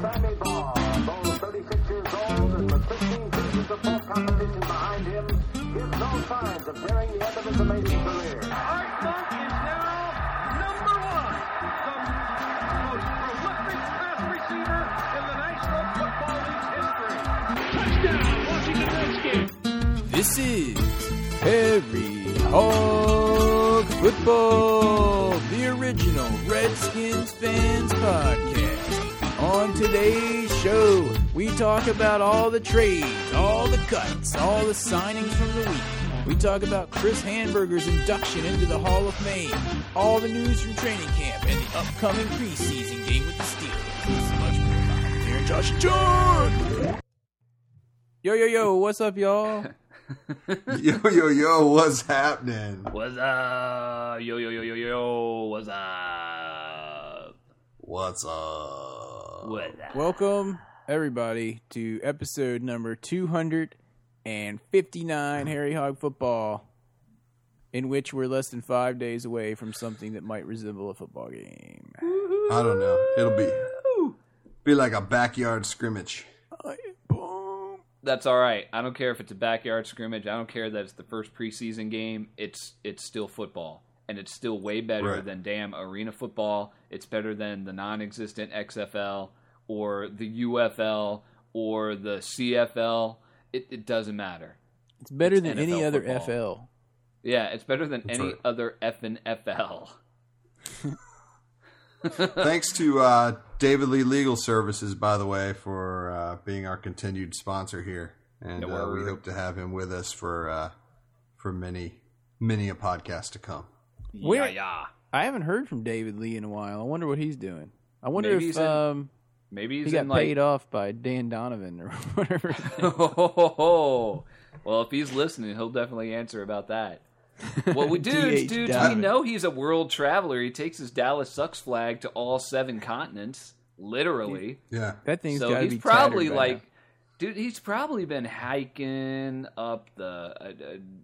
Sammy Baugh, though 36 years old and with 15 seasons of pro competition behind him, gives no signs of nearing the end of his amazing career. Art Monk is now number one, the most prolific pass receiver in the National Football League's history. Touchdown, Washington Redskins. This is Harry Hog Football, the original Redskins fans podcast. On today's show, we talk about all the trades, all the cuts, all the signings from the week. We talk about Chris Hanburger's induction into the Hall of Fame, all the news from training camp, and the upcoming preseason game with the Steelers. This much more live with Josh, and John. Yo, yo, yo, what's up, y'all? Yo, yo, yo, what's happening? What's up? Yo, yo, yo, yo, yo. What's up? What's up? What? Welcome, everybody, to episode number 259 Harry Hog Football, in which we're less than five days away from something that might resemble a football game. I don't know. It'll be be like a backyard scrimmage. That's all right. I don't care if it's a backyard scrimmage. I don't care that it's the first preseason game. It's it's still football, and it's still way better Right. than damn arena football. It's better than the non-existent XFL or the UFL or the CFL. It, it doesn't matter. It's better It's than NFL any other football. FL. Yeah, it's better than That's any right. other effing FL. Thanks to uh, David Lee Legal Services, by the way, for uh, being our continued sponsor here, and Yeah, uh, we hope to have him with us for uh, for many many a podcast to come. Where- Yeah, yeah. I haven't heard from David Lee in a while. I wonder what he's doing. I wonder Maybe if he's in- um, Maybe he he's got in like paid off by Dan Donovan or whatever. well, if he's listening, he'll definitely answer about that. Well, we dudes, DH dudes, we know he's a world traveler. He takes his Dallas sucks flag to all seven continents, literally. Yeah, That thing's got so to he's be probably tattered by now. like, dude, he's probably been hiking up the, uh, uh,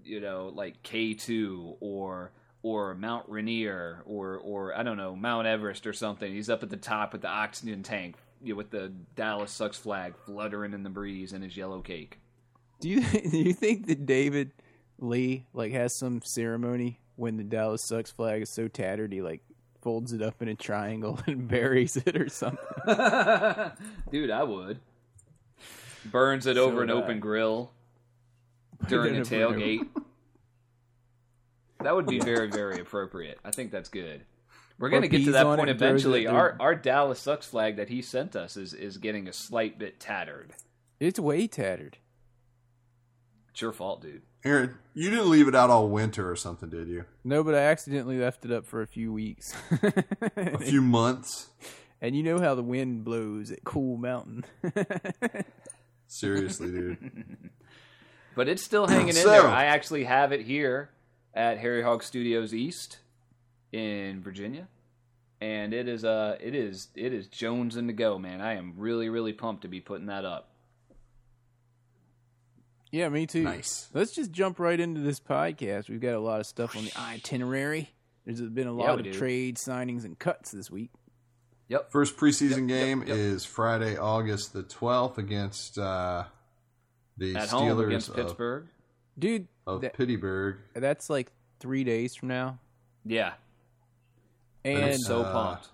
you know, like K two or or Mount Rainier or or I don't know Mount Everest or something. He's up at the top with the oxygen tank, you know, with the Dallas sucks flag fluttering in the breeze and his yellow cake. Do you do you think that David Lee like has some ceremony when the Dallas Sucks flag is so tattered he like folds it up in a triangle and buries it or something? Dude, I would. Burns it So over an I. open grill during a tailgate. that would be very, very appropriate. I think that's good. We're going to get to that point it and throws it eventually. Our our Dallas sucks flag that he sent us is is getting a slight bit tattered. It's way tattered. It's your fault, dude. Aaron, you didn't leave it out all winter or something, did you? No, but I accidentally left it up for a few weeks. A few months. and you know how the wind blows at Cool Mountain. Seriously, dude. But it's still hanging in So- there. I actually have it here at Harry Hog Studios East in Virginia. And it is uh it is it is Jones and the go, man. I am really, really pumped to be putting that up. yeah, me too. Nice. Let's just jump right into this podcast. We've got a lot of stuff on the itinerary. There's been a lot Yeah, of do. trade signings and cuts this week. Yep. First preseason Yep, yep, game yep. is Friday, August the twelfth against uh, the At Steelers against of, Pittsburgh. Dude, of that- Pittsburgh. that's like three days from now. Yeah. And I'm so uh, pumped.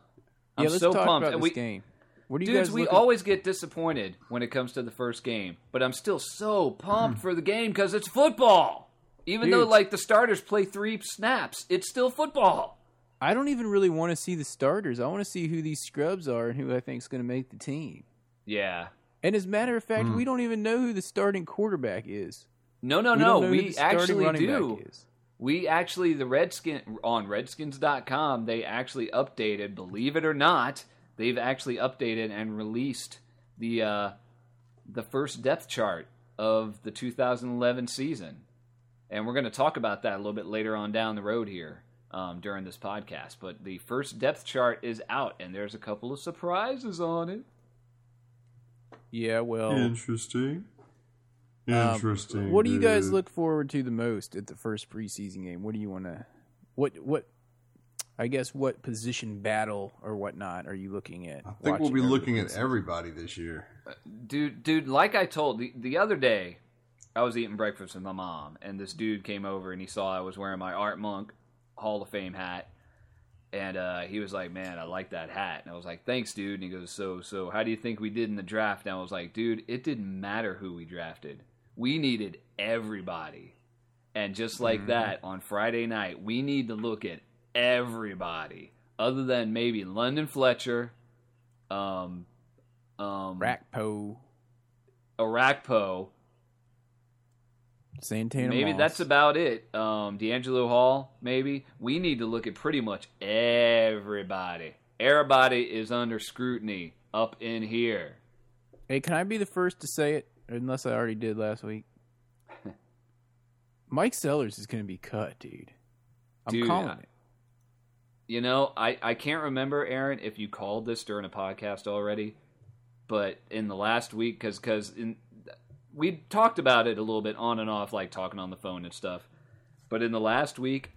yeah, I'm let's so talk pumped. about And this we, game. What do you dudes, guys we looking- always get disappointed when it comes to the first game, but I'm still so pumped for the game because it's football. Even though like the starters play three snaps, it's still football. I don't even really want to see the starters. I want to see who these scrubs are and who I think is going to make the team. Yeah. And as a matter of fact, we don't even know who the starting quarterback is. No, no, We no. don't know who We actually do. Back is. We actually the Redskin on redskins.com, they actually updated, believe it or not, they've actually updated and released the uh the first depth chart of the 2011 season. And we're going to talk about that a little bit later on down the road here um, during this podcast. But the first depth chart is out, and there's a couple of surprises on it. Yeah, well, Interesting. Um, Interesting. what do you guys look forward to the most at the first preseason game? What do you want to? What what? I guess what position battle or whatnot are you looking at? I think we'll be looking at everybody this year. dude dude like i told the, the other day i was eating breakfast with my mom and this dude came over and he saw i was wearing my art monk hall of fame hat and uh, he was like man i like that hat and i was like thanks dude and he goes so so how do you think we did in the draft and i was like dude it didn't matter who we drafted we needed everybody and just like that on friday night we need to look at everybody other than maybe london fletcher um um Rakpo, Orakpo. Santana. Maybe Moss. that's about it. Um, DeAngelo Hall, maybe. We need to look at pretty much everybody. Everybody is under scrutiny up in here. Hey, can I be the first to say it? Unless I already did last week. Mike Sellers is going to be cut, dude. I'm Dude, calling I- it. You know, I, I can't remember, Aaron, if you called this during a podcast already, but in the last week, because cause we talked about it a little bit on and off, like talking on the phone and stuff. But in the last week,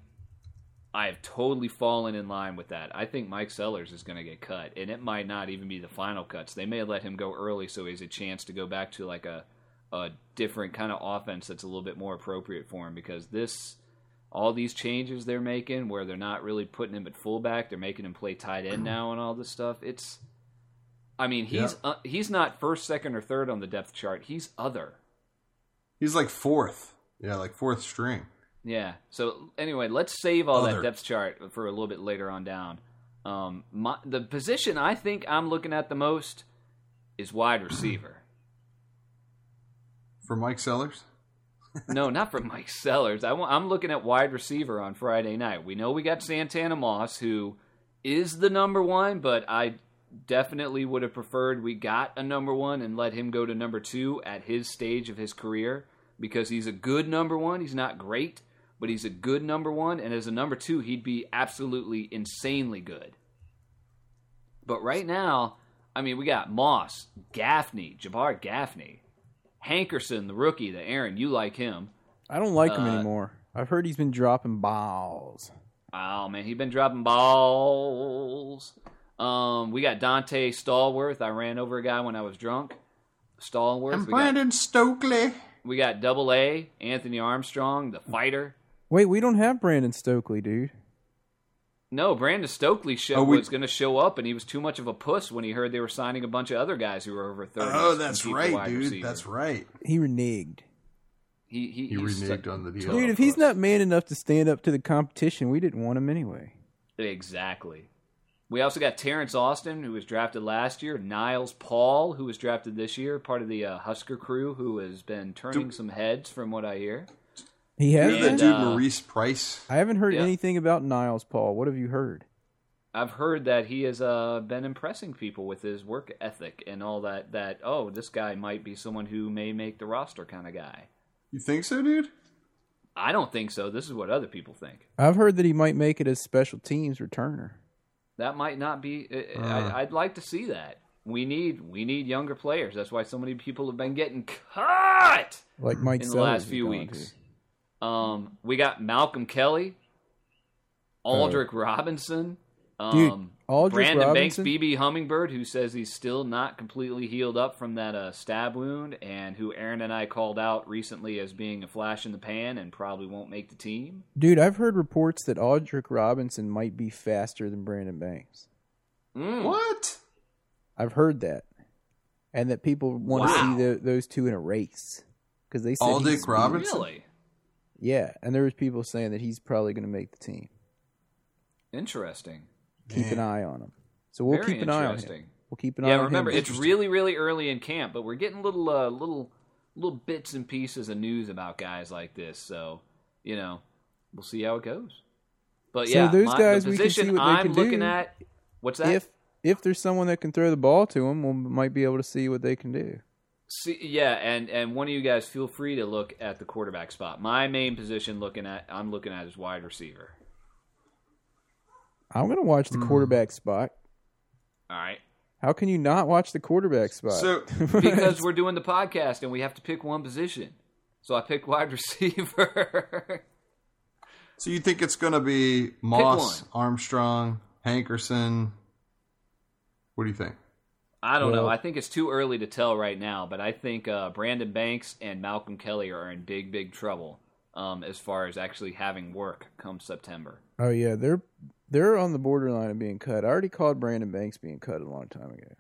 I have totally fallen in line with that. I think Mike Sellers is going to get cut, and it might not even be the final cuts. They may let him go early so he has a chance to go back to like a a different kind of offense that's a little bit more appropriate for him because this all these changes they're making where they're not really putting him at fullback, they're making him play tight end now and all this stuff. It's I mean, he's uh, he's not first, second or third on the depth chart. He's other. He's like fourth. Yeah, like fourth string. Yeah. So anyway, let's save all Other. that depth chart for a little bit later on down. Um, my, the position I think I'm looking at the most is wide receiver. For Mike Sellers? no, not for Mike Sellers. I, am looking at wide receiver on Friday night. We know we got Santana Moss, who is the number one, but I definitely would have preferred we got a number one and let him go to number two at his stage of his career because he's a good number one. He's not great, but he's a good number one, and as a number two, he'd be absolutely insanely good. But right now, I mean, we got Moss, Gaffney, Jabbar Gaffney, Hankerson, the rookie, the Aaron, you like him. I don't like him Uh, anymore. I've heard he's been dropping balls. Oh man, he's been dropping balls. Um, we got Donte Stallworth. I ran over a guy when I was drunk. Stallworth. And We got, Brandon Stokley. we got Double A, Anthony Armstrong, the fighter. Wait, we don't have Brandon Stokley, dude. No, Brandon Stokley show, Oh, we- was going to show up, and he was too much of a puss when he heard they were signing a bunch of other guys who were over thirty. Oh, that's right, dude. receiver. That's right. He reneged. He he, He reneged su- on the deal. Dude, if he's not man enough to stand up to the competition, we didn't want him anyway. Exactly. We also got Terrence Austin, who was drafted last year. Niles Paul, who was drafted this year, part of the uh, Husker crew, who has been turning some heads, from what I hear. He has. Remember that And, dude uh, Maurice Price? I haven't heard Yeah. anything about Niles Paul. What have you heard? I've heard that he has uh, been impressing people with his work ethic and all that. That oh, this guy might be someone who may make the roster kind of guy. You think so, dude? I don't think so. This is what other people think. I've heard that he might make it as special teams returner. That might not be. I- Uh. I, I'd like to see that. We need we need younger players. That's why so many people have been getting cut. Like Mike in the Sellers last few weeks. to. Um, we got Malcolm Kelly, Aldrick Robinson, Dude, um, Aldrick Brandon Banks, BB Hummingbird, who says he's still not completely healed up from that uh, stab wound, and who Aaron and I called out recently as being a flash in the pan and probably won't make the team. Dude, I've heard reports that Aldrick Robinson might be faster than Brandon Banks. Mm. What? I've heard that, and that people want Wow. to see the, those two in a race because they said Aldrick Robinson? Really Yeah, and there was people saying that he's probably going to make the team. interesting. Keep an eye on him. So we'll Very keep an eye on him. We'll keep an eye Yeah, on remember him. it's really really early in camp, but we're getting little uh, little little bits and pieces of news about guys like this. So you know, we'll see how it goes. But So yeah, those my, guys, the we can see what they I'm can looking do. at. What's that? if if there's someone that can throw the ball to him, we might be able to see what they can do. See, yeah, and and one of you guys feel free to look at the quarterback spot. My main position looking at I'm looking at is wide receiver. I'm going to watch the hmm. quarterback spot. All right. How can you not watch the quarterback spot? So Because we're doing the podcast and we have to pick one position. So I picked wide receiver. So you think it's going to be Moss. Armstrong, Hankerson? What do you think? I don't know. I think it's too early to tell right now, but I think uh, Brandon Banks and Malcolm Kelly are in big, big trouble um, as far as actually having work come September. Oh yeah, they're they're on the borderline of being cut. I already called Brandon Banks being cut a long time ago.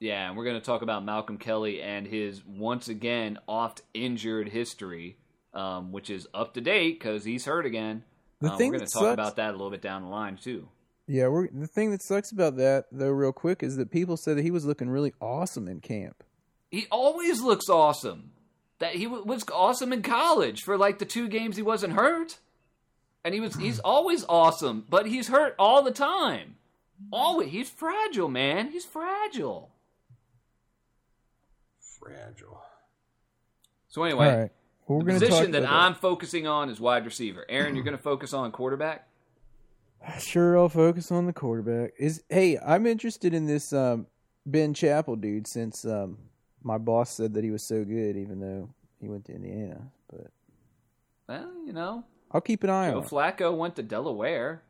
Yeah, and we're going to talk about Malcolm Kelly and his once again oft injured history, um, which is up to date because he's hurt again. The Um, thing we're going to talk sucks- about that a little bit down the line too. Yeah, we're, the thing that sucks about that though, real quick, is that people said that he was looking really awesome in camp. He always looks awesome. That he w- was awesome in college for like the two games he wasn't hurt, and he was he's always awesome, but he's hurt all the time. Always, he's fragile, man. He's fragile. Fragile. So anyway, All right, well, we're the going talk position that I'm focusing on is wide receiver. Aaron, you're going to focus on quarterback. Sure, I'll focus on the quarterback. Is hey, I'm interested in this um, Ben Chappell dude since um, my boss said that he was so good, even though he went to Indiana. But Well, you know, I'll keep an eye Joe on. it. Flacco went to Delaware,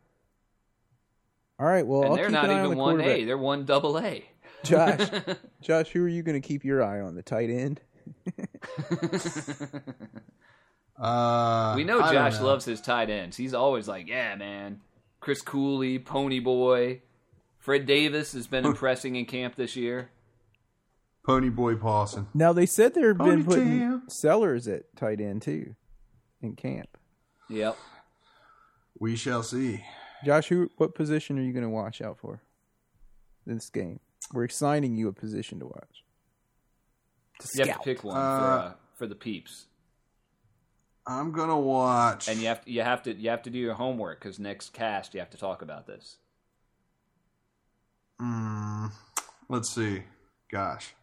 All right, well, and I'll they're keep not an eye on even the one A; they're one double A. Josh, Josh, who are you going to keep your eye on? The tight end? Uh, We know Josh know. loves his tight ends. He's always like, "Yeah, man." Chris Cooley, Pony Boy, Fred Davis has been impressing in camp this year. Pony Boy Pawson. Now they said they've been putting Ponytail. sellers at tight end too in camp. Yep. We shall see. Josh, who what position are you going to watch out for in this game? We're assigning you a position to watch. To You have to pick one for Uh, uh, for the peeps, I'm gonna watch. and you have to you have to you have to do your homework because next cast you have to talk about this. Mm, let's see. Gosh,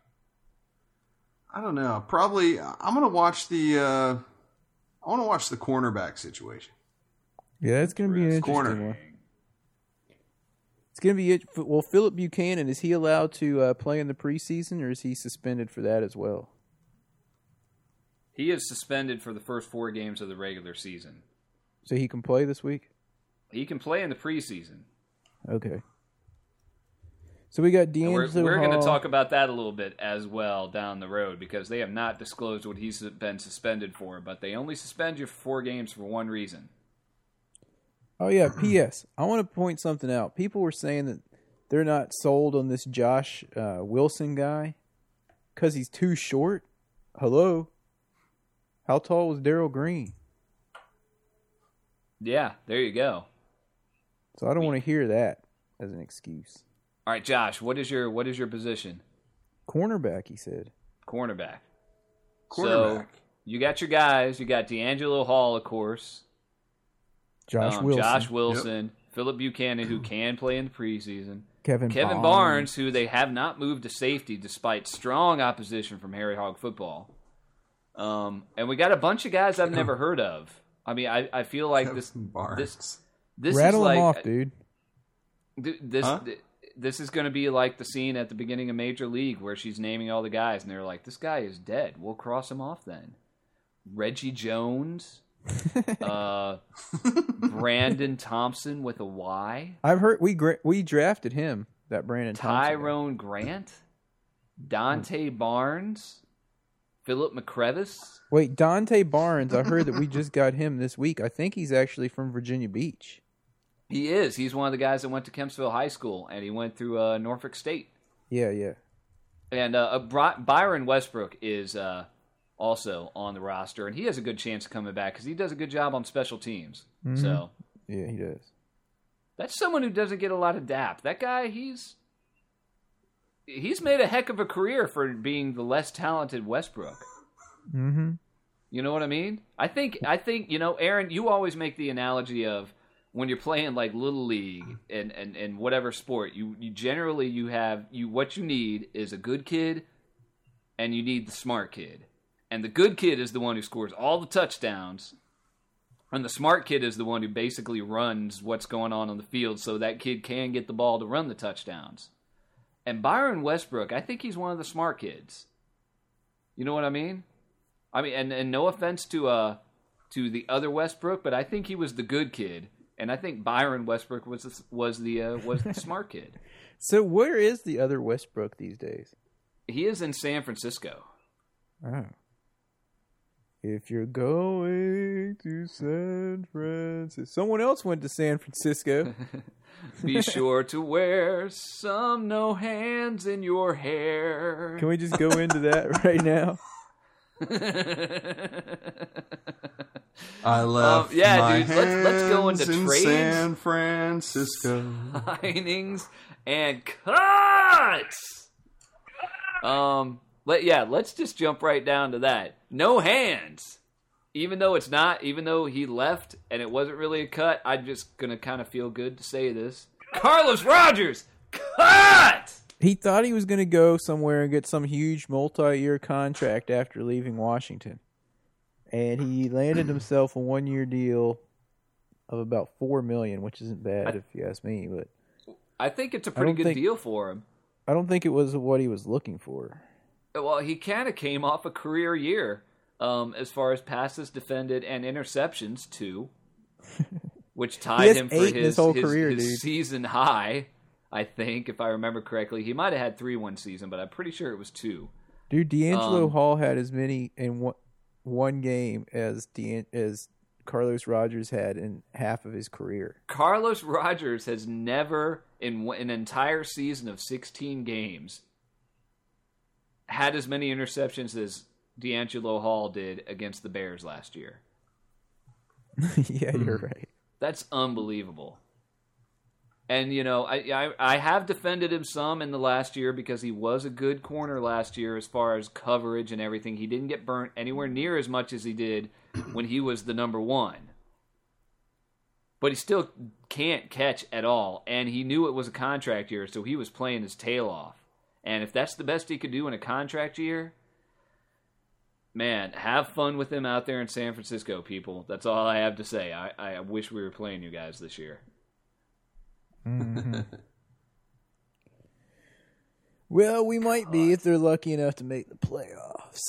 I don't know. Probably I'm gonna watch the. Uh, I want to watch the cornerback situation. Yeah, it's going to be an interesting Corner. one. It's going to be it. Well, Philip Buchanon is he allowed to uh, play in the preseason, or is he suspended for that as well? He is suspended for the first four games of the regular season. So he can play this week. He can play in the preseason. Okay. So we got And we're we're going to talk about that a little bit as well down the road because they have not disclosed what he's been suspended for, but they only suspend you for four games for one reason. Oh yeah. P.S. I want to point something out. People were saying that they're not sold on this Josh uh, Wilson guy because he's too short. Hello. How tall was Darrell Green? Yeah, there you go. So I don't want to hear that as an excuse. All right, Josh, what is your what is your position? Cornerback, he said. Cornerback. Cornerback. So you got your guys. You got DeAngelo Hall, of course. Josh um, Wilson. Josh Wilson. Philip Buchanon, who can play in the preseason. Kevin, Kevin Barnes, who they have not moved to safety despite strong opposition from Harry Hog football. Um, and we got a bunch of guys I've never heard of. I mean, I, I feel like this this this Rattle is like him off, dude. th- this Huh? this is going to be like the scene at the beginning of Major League where she's naming all the guys, and they're like, "This guy is dead. We'll cross him off then." Reggie Jones, uh, Brandon Thompson with a Y, I've heard we gra- we drafted him. That Brandon Thompson. Tyrone Grant, Dante Barnes, Philip McCrevis. Wait, Dante Barnes. I heard that we just got him this week. I think he's actually from Virginia Beach. He is. He's one of the guys that went to Kempsville High School, and he went through uh, Norfolk State. Yeah, yeah. And uh, Byron Westbrook is uh, also on the roster, and he has a good chance of coming back because he does a good job on special teams. So Yeah, he does. that's someone who doesn't get a lot of dap. That guy, he's he's made a heck of a career for being the less talented Westbrook. Mm-hmm. You know what I mean? I think I think you know, Aaron. You always make the analogy of when you're playing like little league and and, and whatever sport. You you generally you have you what you need is a good kid, and you need the smart kid. And the good kid is the one who scores all the touchdowns, and the smart kid is the one who basically runs what's going on on the field, so that kid can get the ball to run the touchdowns. And Byron Westbrook, I think he's one of the smart kids. You know what I mean? I mean, and, and no offense to uh to the other Westbrook, but I think he was the good kid, and I think Byron Westbrook was the, was the uh, was the smart kid. So where is the other Westbrook these days? He is in San Francisco. Oh. If you're going to San Francisco, someone else went to San Francisco. Be sure to wear some no hands in your hair. Can we just go into that right now? I left Um, yeah, my dude, let's- let's go into hands in trades. San Francisco. signings and cuts. Um, let yeah, let's just jump right down to that. No hands. Even though it's not, even though he left and it wasn't really a cut, I'm just gonna kind of feel good to say this. Carlos Rogers, cut. He thought he was going to go somewhere and get some huge multi-year contract after leaving Washington, and he landed himself a one-year deal of about four million, which isn't bad if you ask me. But I think it's a pretty good think- deal for him. I don't think it was what he was looking for. Well, he kind of came off a career year um, as far as passes defended and interceptions too, which tied him for his, his whole his- career, his dude. season high. I think, if I remember correctly, he might have had three one season, but I'm pretty sure it was two. Dude, DeAngelo Um, Hall had as many in one, one game as De- as Carlos Rogers had in half of his career. Carlos Rogers has never, in an entire season of 16 games, had as many interceptions as DeAngelo Hall did against the Bears last year. yeah, you're hmm. right. That's unbelievable. And you know, I, I I have defended him some in the last year because he was a good corner last year as far as coverage and everything. He didn't get burnt anywhere near as much as he did when he was the number one. But he still can't catch at all, and he knew it was a contract year, so he was playing his tail off. And if that's the best he could do in a contract year, man, have fun with him out there in San Francisco, people. That's all I have to say. I, I wish we were playing you guys this year. Well, we might be if they're lucky enough to make the playoffs.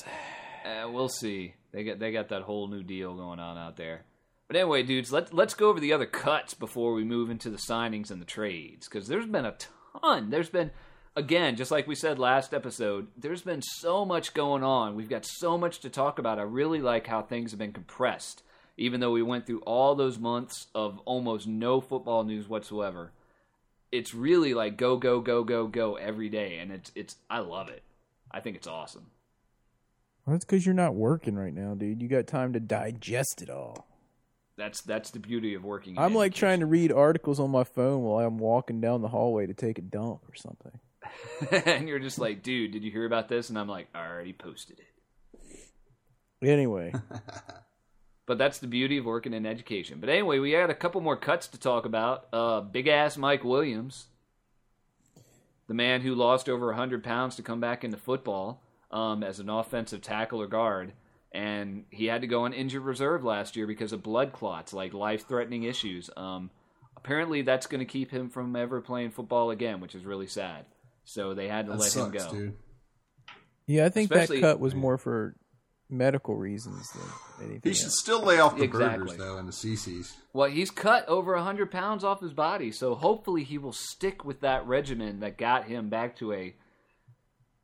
Uh, we'll see. They got they got that whole new deal going on out there. But anyway, dudes, let's let's go over the other cuts before we move into the signings and the trades because there's been a ton. There's been again, just like we said last episode, there's been so much going on. We've got so much to talk about. I really like how things have been compressed, even though we went through all those months of almost no football news whatsoever. It's really like go go go go go every day, and it's it's I love it. I think it's awesome. Well, that's because you're not working right now, dude. You got time to digest it all. That's that's the beauty of working. I'm like trying to read articles on my phone while I'm walking down the hallway to take a dump or something. and you're just like, dude, did you hear about this? And I'm like, I already posted it. Anyway, But that's the beauty of working in education. But anyway, we had a couple more cuts to talk about. Uh, big ass Mike Williams, the man who lost over 100 pounds to come back into football um, as an offensive tackle or guard. And he had to go on injured reserve last year because of blood clots, like life threatening issues. Um, apparently, that's going to keep him from ever playing football again, which is really sad. So they had to That let him go. dude. yeah, I think Especially- that cut was more for medical reasons than anything. He should else. still lay off the Exactly. burgers though and the CC's. Well, he's cut over 100 pounds off his body, so hopefully he will stick with that regimen that got him back to a.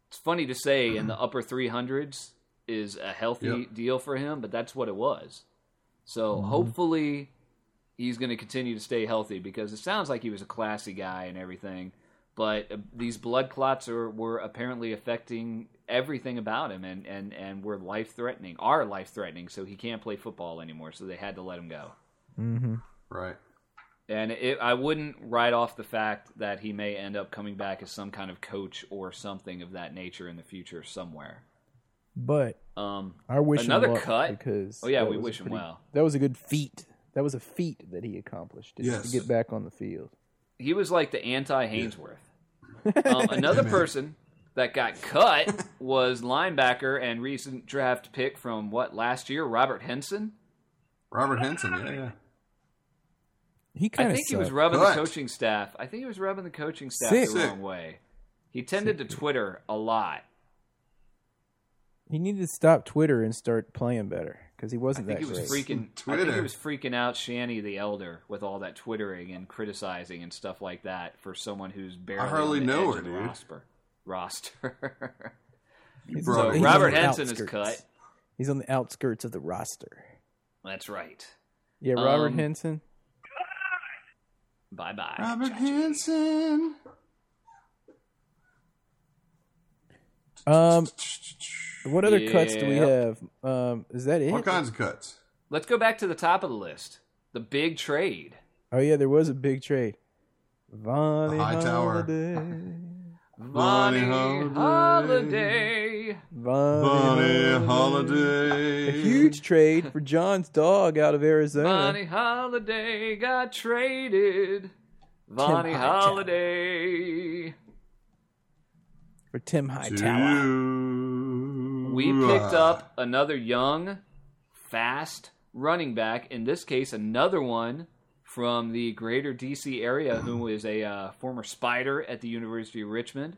It's funny to say in the upper 300s is a healthy Yep. deal for him, but that's what it was. So mm-hmm. hopefully he's going to continue to stay healthy because it sounds like he was a classy guy and everything. But uh, these blood clots are, were apparently affecting everything about him and, and, and were life threatening, are life threatening, so he can't play football anymore, so they had to let him go. Right. And it, I wouldn't write off the fact that he may end up coming back as some kind of coach or something of that nature in the future somewhere. But Um, I wish Another him luck cut? because Oh, yeah, we was a wish him well. That was a good feat. That was a feat that he accomplished Yes. to get back on the field. He was like the anti Haynesworth. um, another person that got cut was linebacker and recent draft pick from what last year, Robert Henson. Robert Henson, yeah, yeah. He I kind of I think he was rubbing Cut. the coaching staff. I think he was rubbing the coaching staff Sick. the wrong way. He tended to Twitter a lot. He needed to stop Twitter and start playing better. Because he wasn't think that he was great. freaking. I think Twitter. he was freaking out Shanny the Elder with all that twittering and criticizing and stuff like that for someone who's barely hardly on the know edge her, dude. roster. Roster. He's brought on- it. he's Robert Henson is cut. He's on the outskirts of the roster. That's right. Yeah, Robert Um, Henson. Bye bye. Robert Hansen. Um, what other cuts do we have? Um, is that it? All kinds of cuts. Let's go back to the top of the list. The big trade. Oh yeah, there was a big trade. Vonnie The Hightower. Holliday. Vonnie Holliday. Holliday. A huge trade for John's dog out of Arizona. Vonnie Holliday got traded. Vonnie Hightower. Holliday. For Tim Hightower. To- We picked up another young, fast running back. In this case, another one from the greater DC area who is a uh, former Spider at the University of Richmond.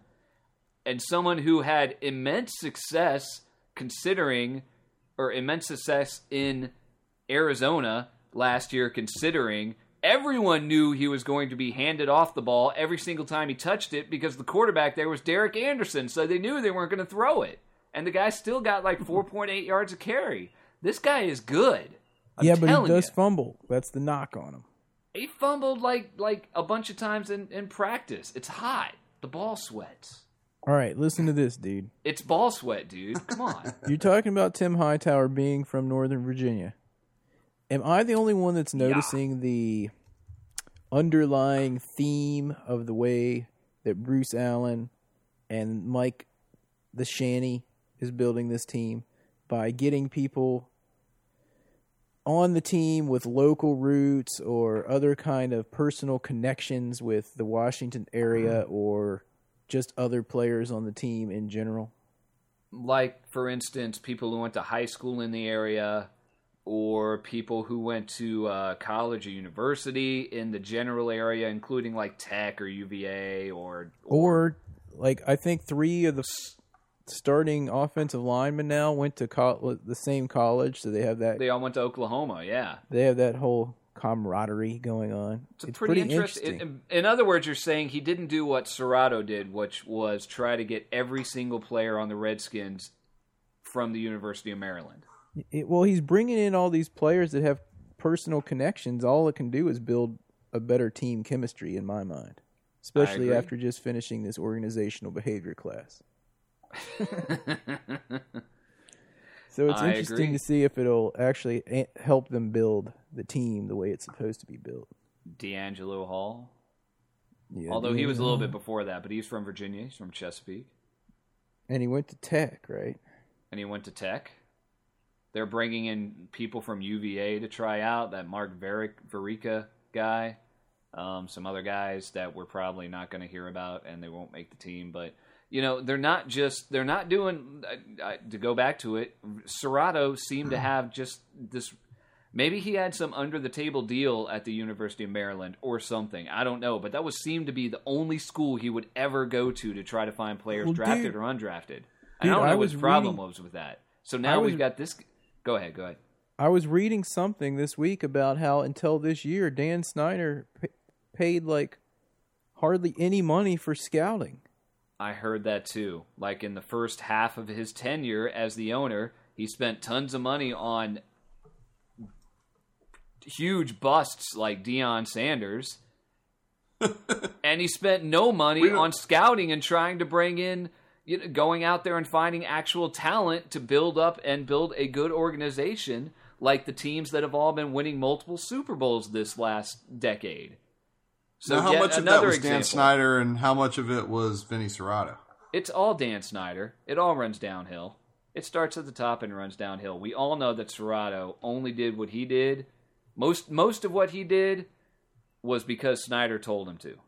And someone who had immense success considering, or immense success in Arizona last year, considering everyone knew he was going to be handed off the ball every single time he touched it because the quarterback there was Derek Anderson, so they knew they weren't going to throw it. And the guy still got like 4.8 yards a carry. This guy is good. I'm yeah, but he does ya. fumble. That's the knock on him. He fumbled like like a bunch of times in, in practice. It's hot. The ball sweats. All right, listen to this, dude. It's ball sweat, dude. Come on. You're talking about Tim Hightower being from Northern Virginia. Am I the only one that's noticing the underlying theme of the way that Bruce Allen and Mike the Shanny is building this team? By getting people on the team with local roots or other kind of personal connections with the Washington area mm-hmm. or just other players on the team in general? like for instance people who went to high school in the area or people who went to uh, college or university in the general area including like tech or uva or Or like I think three of the starting offensive linemen now went to col- the same college, so they have that they all went to oklahoma yeah. They have that whole camaraderie going on. it's, a pretty, interesting. in, in other words you're saying he didn't do what Cerrato did which was try to get every single player on the redskins from the university of maryland It- well, he's bringing in all these players that have personal connections. All it can do is build a better team chemistry, in my mind, especially after just finishing this organizational behavior class. So it's I interesting agree. to see if it'll actually eh, help them build the team the way it's supposed to be built. deangelo hall Yeah, although he was a little bit before that but he's from virginia he's from chesapeake and he went to Tech, right? and he went to Tech. They're bringing in people from UVA to try out that Mark Varick, Verica guy, um, some other guys that we're probably not going to hear about, and they won't make the team. But you know, they're not just they're not doing. Uh, to go back to it, Cerrato seemed to have just this. Maybe he had some under the table deal at the University of Maryland or something. I don't know, but that was seemed to be the only school he would ever go to to try to find players Well, drafted dude- or undrafted. I don't know I what his problem reading- was with that. So now was- we've got this. Go ahead. Go ahead. I was reading something this week about how until this year, Dan Snyder p- paid like hardly any money for scouting. I heard that too. Like in the first half of his tenure as the owner, he spent tons of money on huge busts like Deion Sanders. and he spent no money on scouting and trying to bring in you know, going out there and finding actual talent to build up and build a good organization like the teams that have all been winning multiple Super Bowls this last decade. So now, how much of that was example. Dan Snyder and how much of it was Vinny Cerrato? It's all Dan Snyder. It all runs downhill. It starts at the top and runs downhill. We all know that Cerrato only did what he did. Most most of what he did was because Snyder told him to.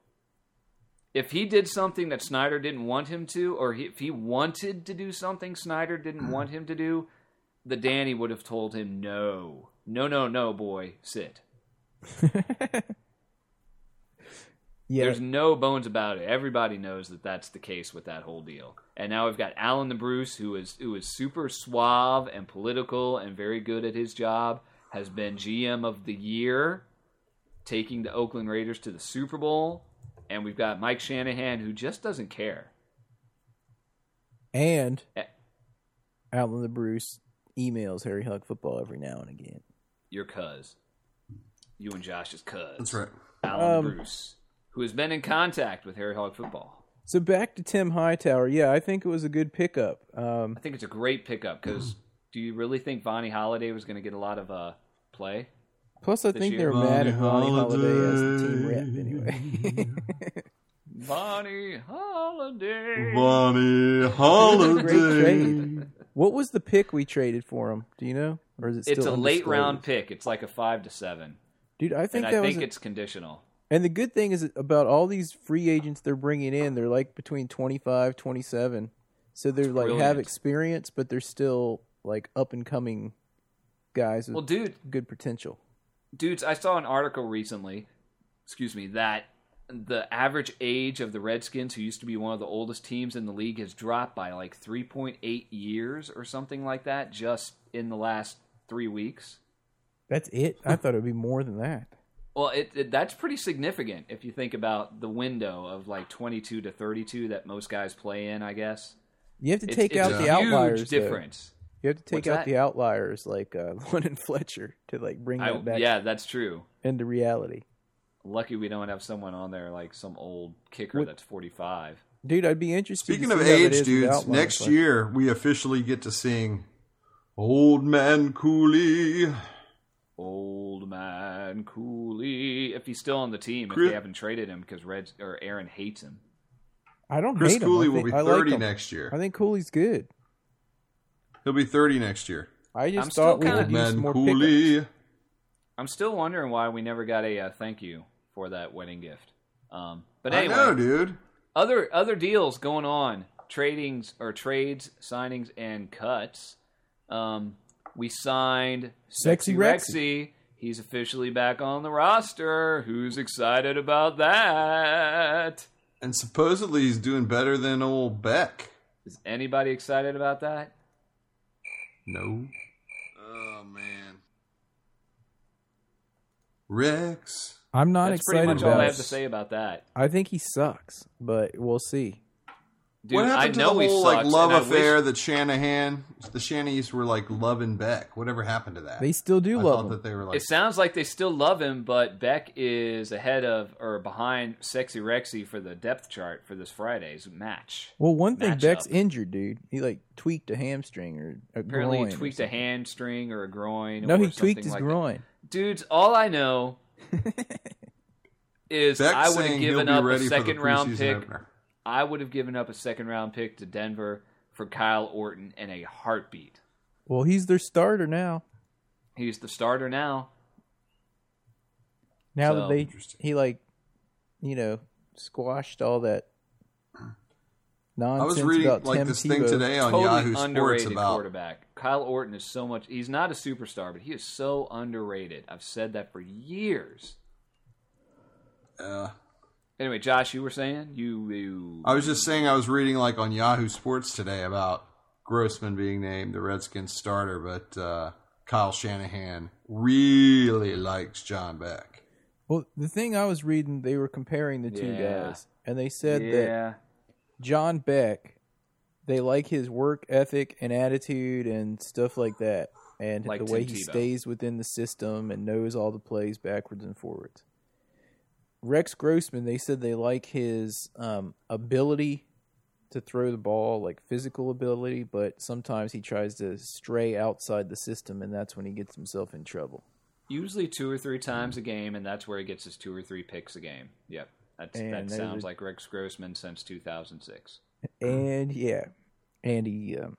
If he did something that Snyder didn't want him to, or he, if he wanted to do something Snyder didn't hmm. want him to do, the Danny would have told him no, no, no, no, boy, sit. Yeah, There's no bones about it. Everybody knows that that's the case with that whole deal. And now we've got Alan the Bruce, who is who is super suave and political and very good at his job. Has been GM of the year, taking the Oakland Raiders to the Super Bowl. And we've got Mike Shanahan, who just doesn't care. and Eh. Alan the Bruce emails Harry Hog football every now and again. Your cuz, you and Josh's cuz. That's right. Alan Um, Bruce, who has been in contact with Harry Hog football. So back to Tim Hightower. Yeah, I think it was a good pickup. Um, I think it's a great pickup because do you really think Vonnie Holliday was going to get a lot of uh, play? Plus, I think they're mad at Ronnie Ronnie Holliday as the team rep anyway. Bonnie Holliday. Bonnie Holliday. what was the pick we traded for him? Do you know, or is it still It's a late round pick. It's like a five to seven, Dude, I think and that I think a- it's conditional. and the good thing is about all these free agents they're bringing in, they're like between 25, 27. So they're like have experience, but they're still like up and coming guys with Well, dude, good potential. Dudes, I saw an article recently. Excuse me, that the average age of the Redskins, who used to be one of the oldest teams in the league, has dropped by like 3.8 years or something like that just in the last three weeks. That's it. I thought it would be more than that. Well, it, it that's pretty significant if you think about the window of like 22 to 32 that most guys play in. I guess You have to take it's out a the huge outliers. though. Difference. You have to take What's out that? the outliers like uh, London Fletcher to like bring I, that back yeah, that's true. into reality. Lucky we don't have someone on there like some old kicker What- that's 45. Dude, I'd be interested. Speaking to of see how age, is dudes, outliers, next like- year we officially get to sing Old Man Cooley. Old man Cooley, if he's still on the team, if they haven't traded him because Red or Aaron hates him. I don't Chris hate him. Cooley I will be I like 30 next year. I think Cooley's good. He'll be 30 next year. I just I'm still thought we kinda- use Man more pickups. I'm still wondering why we never got a uh, thank you for that wedding gift. Um, but I anyway, know, dude. other other deals going on, tradings or trades, signings, and cuts. Um, we signed Sexy Sexy Rexy. He's officially back on the roster. Who's excited about that? And supposedly he's doing better than old Beck. Is anybody excited about that? No. Oh, man. Rex. I'm not That's pretty much about all I have to say about that. I think he sucks, but we'll see. Dude, what happened I to know the he whole sucks, like love and I wish- affair that Shanahan, the Shanays were like loving Beck? Whatever happened to that? They still do I love him. that they were like It sounds like they still love him, but Beck is ahead of or behind Sexy Rexy for the depth chart for this Friday's match. Well, one thing, matchup. Beck's injured, dude. He like tweaked a hamstring or a Apparently, groin he or tweaked a hamstring or a groin. No, or he tweaked his like that. groin. Dudes, all I know is Beck I would have given up a ready for the second round pick. opener. I would have given up a second round pick to Denver for Kyle Orton in a heartbeat. Well, he's their starter now. He's the starter now. Now So- that they he like, you know, squashed all that I was reading about like Tim this thing today on totally Yahoo Sports underrated about quarterback. Kyle Orton is so much. He's not a superstar, but he is so underrated. I've said that for years. uh, Anyway, Josh, you were saying you. you I was just saying I was reading like on Yahoo Sports today about Grossman being named the Redskins starter, but uh, Kyle Shanahan really likes John Beck. Well, the thing I was reading, they were comparing the two Yeah. guys, and they said that. John Beck, they like his work ethic and attitude and stuff like that, and Like the way Tim he stays within the system and knows all the plays backwards and forwards. Rex Grossman, they said they like his um, ability to throw the ball, like physical ability, but sometimes he tries to stray outside the system, and that's when he gets himself in trouble. Usually two or three times a game, and that's where he gets his two or three picks a game. Yep, that's, And that sounds a- like Rex Grossman since 2006. And yeah, and he, um,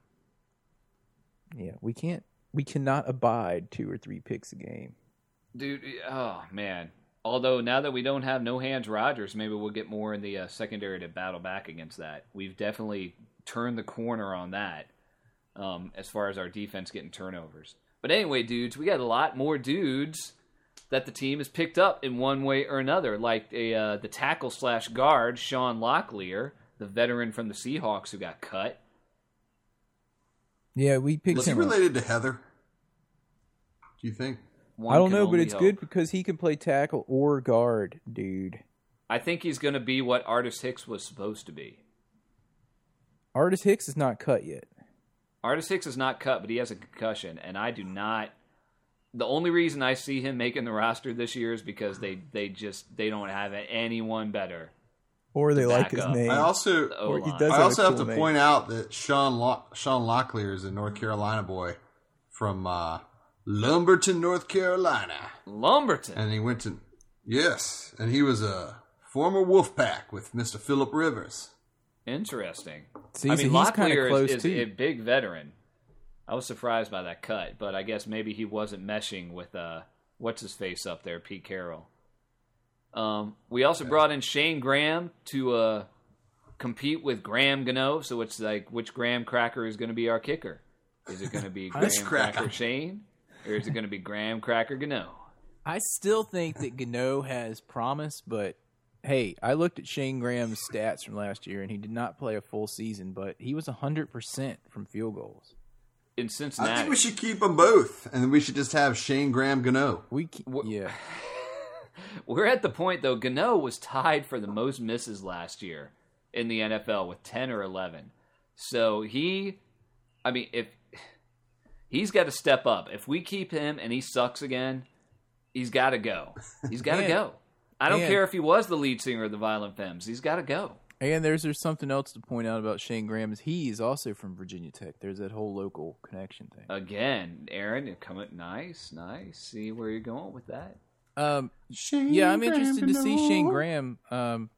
yeah, we can't, we cannot abide two or three picks a game. Dude, oh man. Although now that we don't have no hands Rogers, maybe we'll get more in the uh, secondary to battle back against that. We've definitely turned the corner on that um, as far as our defense getting turnovers. But anyway, dudes, we got a lot more dudes that the team has picked up in one way or another, like a, uh, the tackle slash guard Sean Locklear, the veteran from the Seahawks who got cut. Yeah, we picked Is he him. up. related to Heather? Do you think? One I don't know, but it's hope. good because he can play tackle or guard, dude. I think he's going to be what Artis Hicks was supposed to be. Artis Hicks is not cut yet. Artis Hicks is not cut, but he has a concussion, and I do not. The only reason I see him making the roster this year is because they they just they don't have anyone better. Or they like his up. name. I also The he O-line. does I have a also have cool to name. point out that Sean Lo- Sean Locklear is a North Carolina boy from uh, Lumberton, North Carolina, Lumberton. and he went to yes, and he was a former Wolfpack with Mister Philip Rivers. Interesting. See, I mean, he's kinda Locklear close, is, is a big veteran. I was surprised by that cut, but I guess maybe he wasn't meshing with uh, what's his face up there, Pete Carroll. Um, we also brought in Shayne Graham to uh, compete with Graham Gano. So it's like which Graham Cracker is going to be our kicker? Is it going to be Graham Cracker Cracker? Shayne, or is it going to be Graham Cracker Gano? I still think that Gano has promise, but hey, I looked at Shayne Graham's stats from last year, and he did not play a full season, but he was hundred percent from field goals. In Cincinnati, I think we should keep them both, and we should just have Shayne Graham Gano. We ke- Wha- yeah, We're at the point though. Gano was tied for the most misses last year in the NFL with ten or eleven. So he, I mean, if he's got to step up, if we keep him and he sucks again, he's got to go. He's got to go. I don't and- care if he was the lead singer of the Violent Femmes. He's got to go. and there's there's something else to point out about Shayne Graham is he is also from Virginia Tech. There's that whole local connection thing. Again, Aaron, you're coming nice, nice. See where you're going with that. Um, Shayne yeah, I'm Graham interested to see Gano. Shayne Graham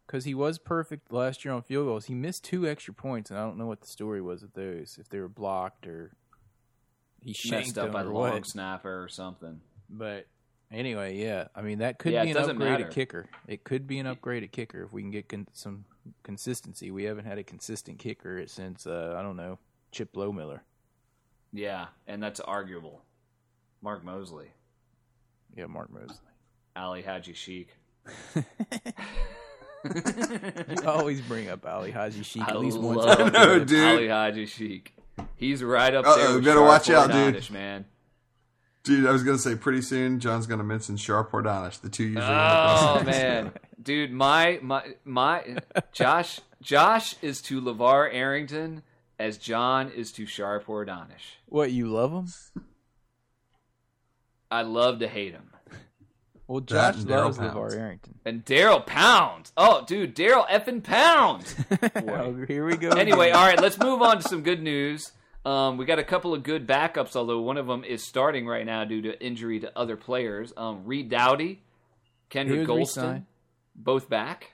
because he was perfect last year on field goals. He missed two extra points, and I don't know what the story was with those. If they were blocked or he Messed up by the what. long snapper or something. But anyway, yeah, I mean that could Yeah, be an upgraded matter. kicker. It could be an upgraded kicker if we can get con- some consistency. We haven't had a consistent kicker since uh, I don't know Chip Lohmiller. Yeah, and that's arguable. Mark Moseley, Yeah, Mark Moseley. Ali Haji-Sheikh. You always bring up Ali Haji-Sheikh I at least once. know, dude. Ali Haji-Sheikh. He's right up Uh-oh, there. With better Sharp watch out, dude. Man. Dude, I was gonna say pretty soon John's gonna mention Shar Pourdanesh, the two usually. Oh man, dude, my my my Josh Josh is to LaVar Arrington as John is to Shar Pourdanesh. What you love him? I love to hate him. Well, Josh and Daryl loves Pounds. LaVar Arrington. And Daryl Pound. Oh, dude, Daryl effing Pound. Oh, here we go. anyway, all right, let's move on to some good news. Um, we got a couple of good backups, although one of them is starting right now due to injury to other players. Um, Reed Doughty, He Kedric Golston, both back.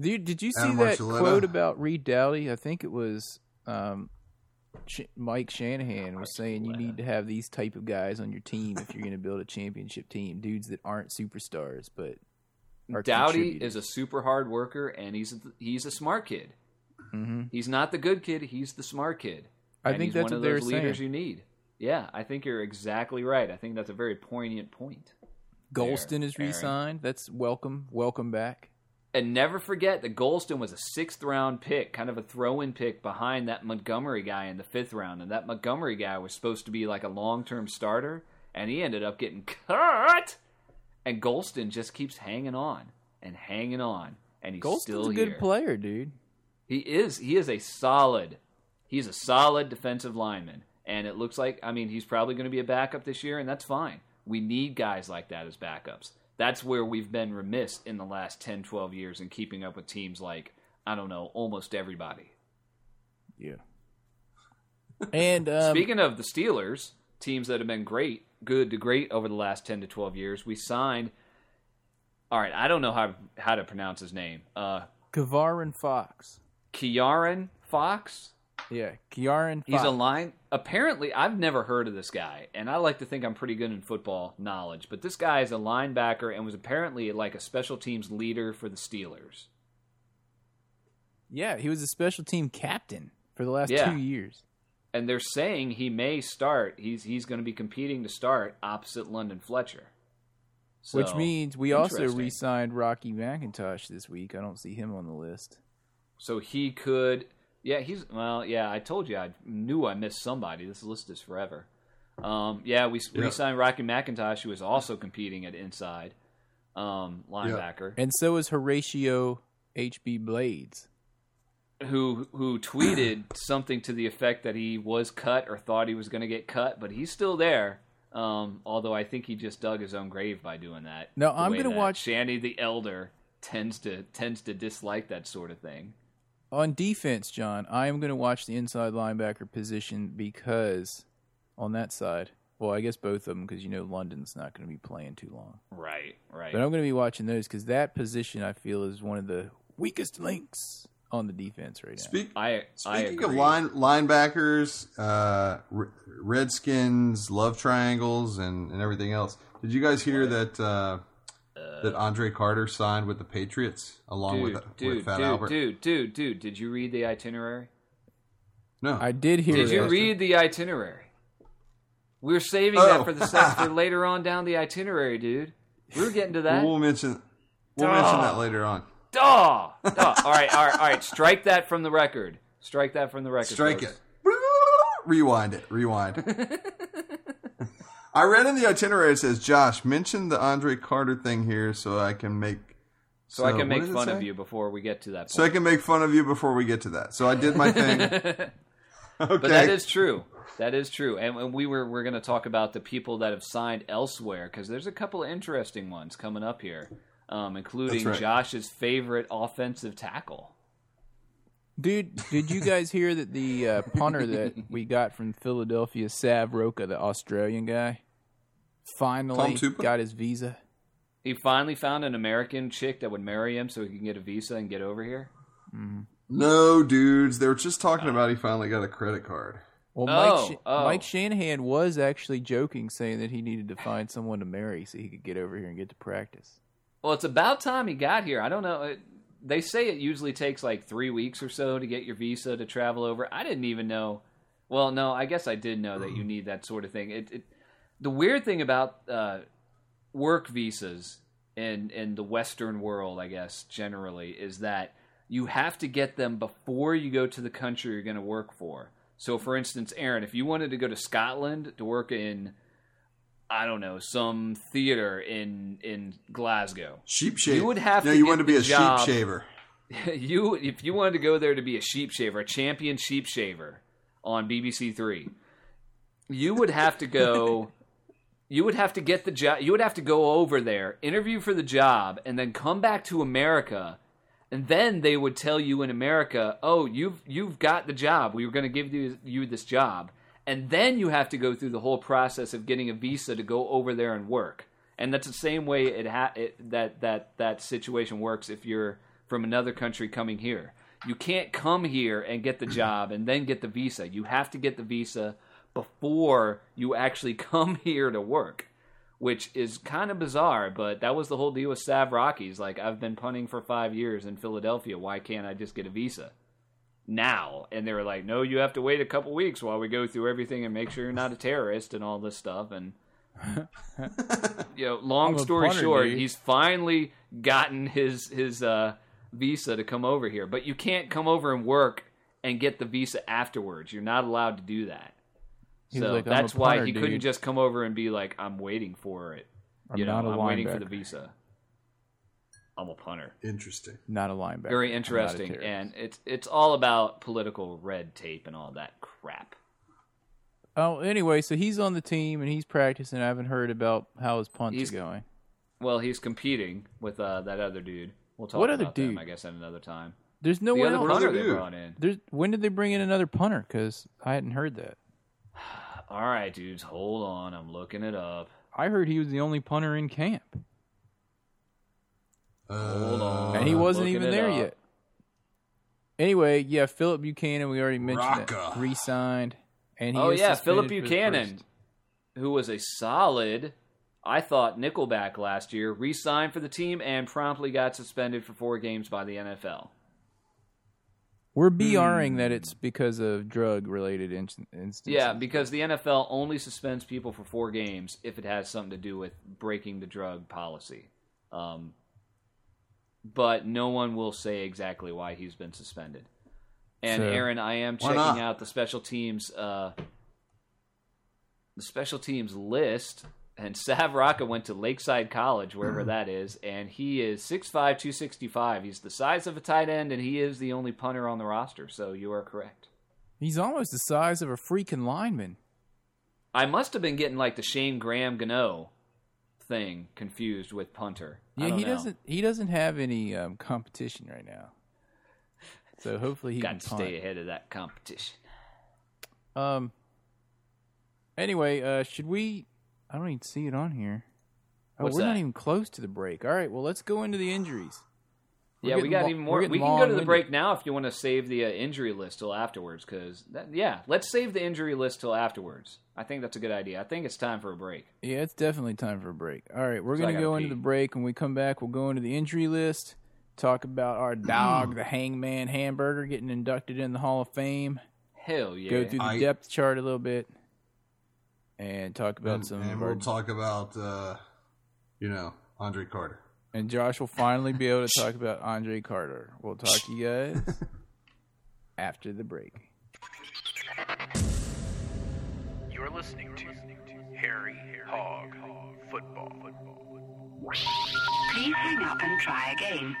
Dude, did you see Adam that Archuleta. quote about Reed Doughty? I think it was um, Sh- Mike Shanahan was saying you need to have these type of guys on your team if you're going to build a championship team. Dudes that aren't superstars, but Doughty is a super hard worker, and he's a, he's a smart kid. Mhm. He's not the good kid; he's the smart kid. I And think that's one of those leaders saying. you need. Yeah, I think you're exactly right. I think that's a very poignant point. Golston is Aaron. re-signed. That's welcome. Welcome back. And never forget that Golston was a sixth round pick, kind of a throw in pick behind that Montgomery guy in the fifth round. And that Montgomery guy was supposed to be like a long term starter, and he ended up getting cut. And Golston just keeps hanging on and hanging on. And he's Golston's still a good here. player, dude. He is. He is a solid. He's a solid defensive lineman, and it looks like. I mean, he's probably going to be a backup this year, and that's fine. We need guys like that as backups. That's where we've been remiss in the last 10, 12 years in keeping up with teams like I don't know, almost everybody. Yeah. And um, Speaking of the Steelers, teams that have been great, good to great over the last 10 to 12 years, we signed. All right, I don't know how how to pronounce his name. Uh, Kavarin Fox. Keyaron Fox. Yeah, Keyaron He's a line. Apparently, I've never heard of this guy, and I like to think I'm pretty good in football knowledge. But this guy is a linebacker and was apparently like a special teams leader for the Steelers. Yeah, he was a special team captain for the last Yeah. two years. And they're saying he may start. He's he's going to be competing to start opposite London Fletcher. So, Which means we also re-signed Rocky McIntosh this week. I don't see him on the list. So he could. Yeah, he's. Well, yeah, I told you. I knew I missed somebody. This list is forever. Um, yeah, we Yeah. re-signed Rocky McIntosh, who was also competing at inside um, linebacker, And so is Horatio HB Blades. who who tweeted something to the effect that he was cut or thought he was going to get cut, but he's still there. Um, although I think he just dug his own grave by doing that. No, I'm gonna watch- Shanny the Elder tends to tends to dislike that sort of thing. On defense, John, I am going to watch the inside linebacker position because on that side, well, I guess both of them because you know London's not going to be playing too long. Right, right. But I'm going to be watching those because that position I feel is one of the weakest links on the defense right now. Speak, I I Speaking agree. of line linebackers, uh, R- Redskins, love triangles, and, and everything else. Did you guys hear that uh, that Andre Carter signed with the Patriots along dude, with dude, with Fat dude, Albert? dude, dude, dude, did you read the itinerary? No, I did hear. It. Did you that. read the itinerary? We're saving Oh. that for the oh. set for later on down the itinerary, dude. We're getting to that. we'll mention we'll Duh. mention that later on. Duh, duh. All right, all right, all right. Strike that from the record. Strike that from the record. Strike folks. it. Rewind it. Rewind. I read in the itinerary it says, Josh, mention the Andre Carter thing here so I can make So, I can make fun of you before we get to that. Point. So I can make fun of you before we get to that. So I did my thing. okay. But that is true. That is true. And, and we were we're going to talk about the people that have signed elsewhere because there's a couple of interesting ones coming up here, um, including right. Josh's favorite offensive tackle. Dude, did you guys hear that the uh, punter that we got from Philadelphia, Sav Rocca, the Australian guy, finally got his visa? He finally found an American chick that would marry him so he can get a visa and get over here. No, dudes. They were just talking about he finally got a credit card. Well, Oh, Mike, Sh- oh. Mike Shanahan was actually joking, saying that he needed to find someone to marry so he could get over here and get to practice. Well, it's about time he got here. I don't know. It, they say it usually takes like three weeks or so to get your visa to travel over. I didn't even know. Well, no, I guess I did know that you need that sort of thing. It, it the weird thing about uh, work visas in in the Western world, I guess generally, is that you have to get them before you go to the country you're going to work for. So, for instance, Aaron, if you wanted to go to Scotland to work in, I don't know, some theater in in Glasgow, Sheep shaver. You would have No, to you want to be a job. sheep shaver. you if you wanted to go there to be a sheep shaver, a champion sheep shaver on BBC Three, you would have to go. you would have to get the job. You would have to go over there, interview for the job, and then come back to America. And then they would tell you in America, "Oh, you've you've got the job. We were going to give you you this job." And then you have to go through the whole process of getting a visa to go over there and work. And that's the same way it, ha- it that that that situation works if you're from another country coming here. You can't come here and get the job and then get the visa. You have to get the visa before you actually come here to work, which is kind of bizarre. But that was the whole deal with Sav Rockies. Like I've been punting for five years in Philadelphia. Why can't I just get a visa? Now. And they were like no you have to wait a couple weeks while we go through everything and make sure you're not a terrorist and all this stuff. And you know long story punter, short dude. he's finally gotten his his uh visa to come over here. But you can't come over and work and get the visa afterwards. You're not allowed to do that. He so like, "I'm that's why punter, he couldn't just come over and be like i'm waiting for it. I'm you know not a i'm waiting for the visa i'm a punter Interesting. Not a linebacker. very I'm not a interesting and it's it's all about political red tape and all that crap oh, anyway, so he's on the team and he's practicing. I haven't heard about how his punts He's- are going. well he's competing with uh, that other dude we'll talk What about other them dude? i guess at another time There's no the one other else. punter- punter they dude? brought in There's when did they bring in another punter? Because I hadn't heard that. all right dudes hold on i'm looking it up I heard he was the only punter in camp, hold on and he wasn't even there up. yet. Anyway, yeah, Phillip Buchanon. We already mentioned it. Re-signed, and he oh yeah phillip buchanon who was a solid i thought nickelback last year re-signed for the team and promptly got suspended for four games by the nfl We're BRing that it's because of drug related in- instances. Yeah, because the NFL only suspends people for four games if it has something to do with breaking the drug policy. Um, but no one will say exactly why he's been suspended. And So- Aaron, I am checking out the special teams uh, the special teams list. And Sav Rocca went to Lakeside College, wherever that is, and he is 6'5", 265. He's the size of a tight end, and he is the only punter on the roster. So you are correct. He's almost the size of a freaking lineman. I must have been getting like the Shayne Graham Gano thing confused with punter. Yeah, he know. doesn't. He doesn't have any um, competition right now. So hopefully he got can to stay ahead of that competition. Um. Anyway, uh, should we? I don't even see it on here. Oh, What's we're not even close to the break. All right, well, let's go into the injuries. We're yeah, we got lo- even more. We can go to the break now if you want to save the uh, injury list till afterwards. Because yeah, let's save the injury list till afterwards. I think that's a good idea. I think it's time for a break. Yeah, it's definitely time for a break. All right, we're gonna gotta go into the break. When we come back, we'll go into the injury list. Talk about our dog, the Hangman Hanburger, getting inducted in the Hall of Fame. Hell yeah! Go through the I- depth chart a little bit, and talk about And, some. and of we'll talk about, uh, you know, Andre Carter. And Josh will finally be able to talk about Andre Carter. We'll talk to you guys after the break. You're listening to Harry Hog Football. Please hang up and try again.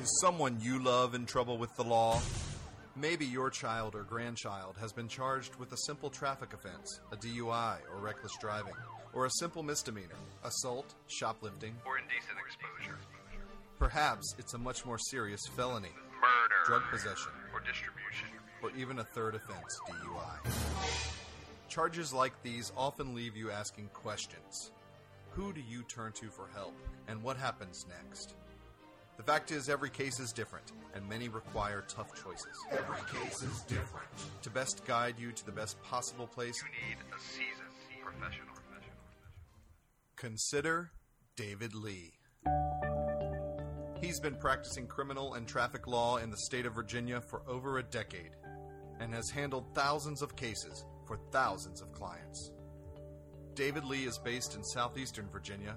Is someone you love in trouble with the law? Maybe your child or grandchild has been charged with a simple traffic offense, a DUI or reckless driving, or a simple misdemeanor, assault, shoplifting. Or indecent exposure. Perhaps it's a much more serious felony, Murder. drug possession, Or distribution. or even a third offense, DUI. Charges like these often leave you asking questions. Who do you turn to for help, and what happens next? The fact is, every case is different, and many require tough choices. Every case is different. To best guide you to the best possible place, You need a seasoned professional. consider David Lee. He's been practicing criminal and traffic law in the state of Virginia for over a decade and has handled thousands of cases for thousands of clients. David Lee is based in southeastern Virginia,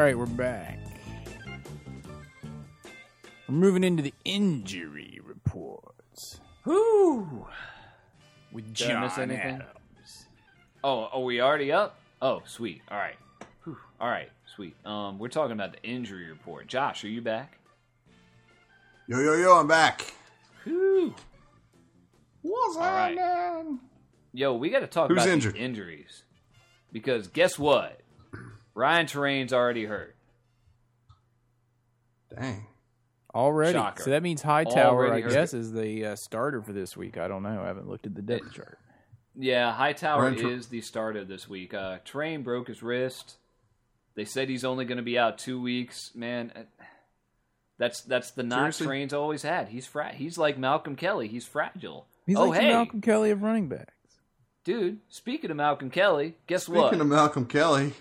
All right, we're back. We're moving into the injury reports Whoo! with Did I John miss anything? Adams. Oh, are we already up? Oh, sweet. All right. Whew. All right, sweet. Um, we're talking about the injury report. Josh, are you back? Yo, yo, yo, I'm back. Whew. What's All right. happening? Yo, we got to talk Who's about injured? these injuries because guess what? Ryan Torain's already hurt. Dang. Already. Shocker. So that means Hightower, Already I hurt. guess, is the uh, starter for this week. I don't know. I haven't looked at the depth chart. Yeah, Hightower Ryan Ter- is the starter this week. Uh, Torain broke his wrist. They said he's only going to be out two weeks. Man, uh, that's that's the knock Seriously? Torain's always had. He's fra- He's like Malcolm Kelly. He's fragile. He's oh like hey, the Malcolm Kelly of running backs. dude. Speaking of Malcolm Kelly, guess what? Speaking what? of Malcolm Kelly,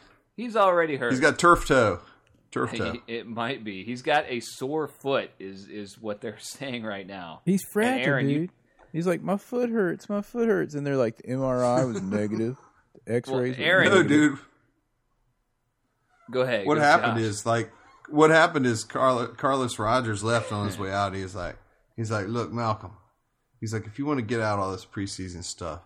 he's already hurt. he's got turf toe. Turf toe. It might be. He's got a sore foot. Is is what they're saying right now. He's fragile, Aaron, you- dude. He's like, my foot hurts, my foot hurts, and they're like, the MRI was negative, the X-rays. were Aaron- No, dude. Go ahead. What go, happened Josh. is like what happened is Carlo, Carlos Rogers left on his way out. He's like he's like, look, Malcolm. He's like, if you want to get out all this preseason stuff,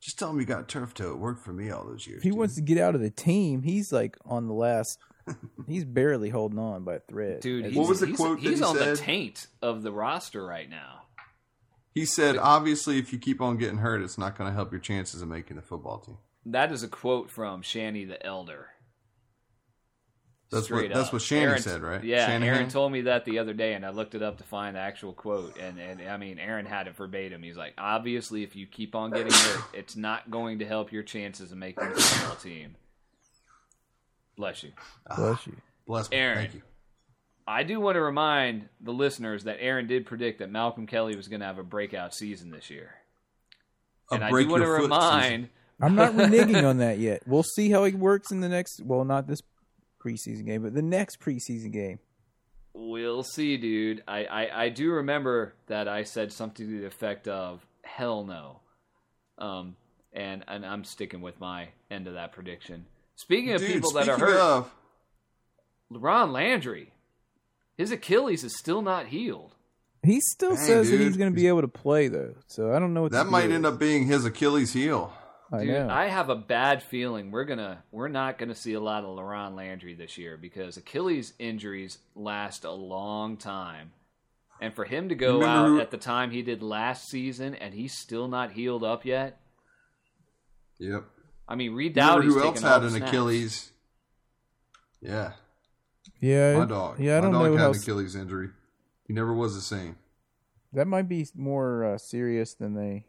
just tell him you got turf toe. It worked for me all those years. If he dude." wants to get out of the team, he's like on the last. he's barely holding on by a thread. dude. He's, What was the he's, quote that He's he on the taint of the roster right now. He said, obviously, if you keep on getting hurt, it's not going to help your chances of making the football team. That is a quote from Shanny the Elder. That's what- Straight that's what Shanny Aaron- said, right? Yeah, Shanahan? Aaron told me that the other day, and I looked it up to find the actual quote. And, and I mean, Aaron had it verbatim. He's like, obviously, if you keep on getting hurt, it's not going to help your chances of making the football team. Bless you. Ah, bless you. Bless me. Aaron. Thank you. I do want to remind the listeners that Aaron did predict that Malcolm Kelly was going to have a breakout season this year. A and I break do want to your foot remind. I'm not reneging on that yet. We'll see how he works in the next. Well, not this preseason game, but the next preseason game. We'll see, dude. I, I, I do remember that I said something to the effect of "hell no," um, and and I'm sticking with my end of that prediction. Speaking of Dude, people that are speaking hurt, of, Ron Landry, his Achilles is still not healed. He still Dang, says that dude. he's going to be able to play though, so I don't know what that might do. end up being his Achilles heel. I Dude, know. I have a bad feeling we're gonna we're not gonna see a lot of LaRon Landry this year because Achilles injuries last a long time. And for him to go Remember out who- at the time he did last season and he's still not healed up yet. Yep. I mean, Reed Remember who else had an snaps. Achilles? Yeah, yeah, my dog. Yeah, I my don't dog know had how an Achilles injury. He never was the same. that might be more uh, serious than they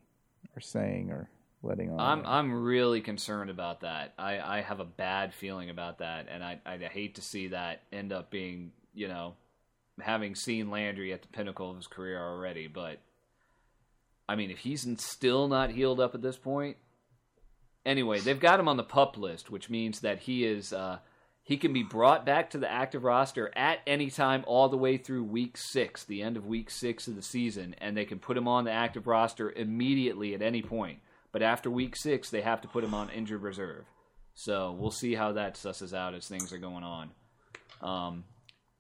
are saying or letting on. I'm I'm really concerned about that. I, I have a bad feeling about that, and I I hate to see that end up being you know having seen Landry at the pinnacle of his career already. But I mean, if he's still not healed up at this point, anyway, they've got him on the pup list, which means that he is uh, he can be brought back to the active roster at any time, all the way through week six, the end of week six of the season, and they can put him on the active roster immediately at any point. But after week six, they have to put him on injured reserve. So we'll see how that susses out as things are going on. Um,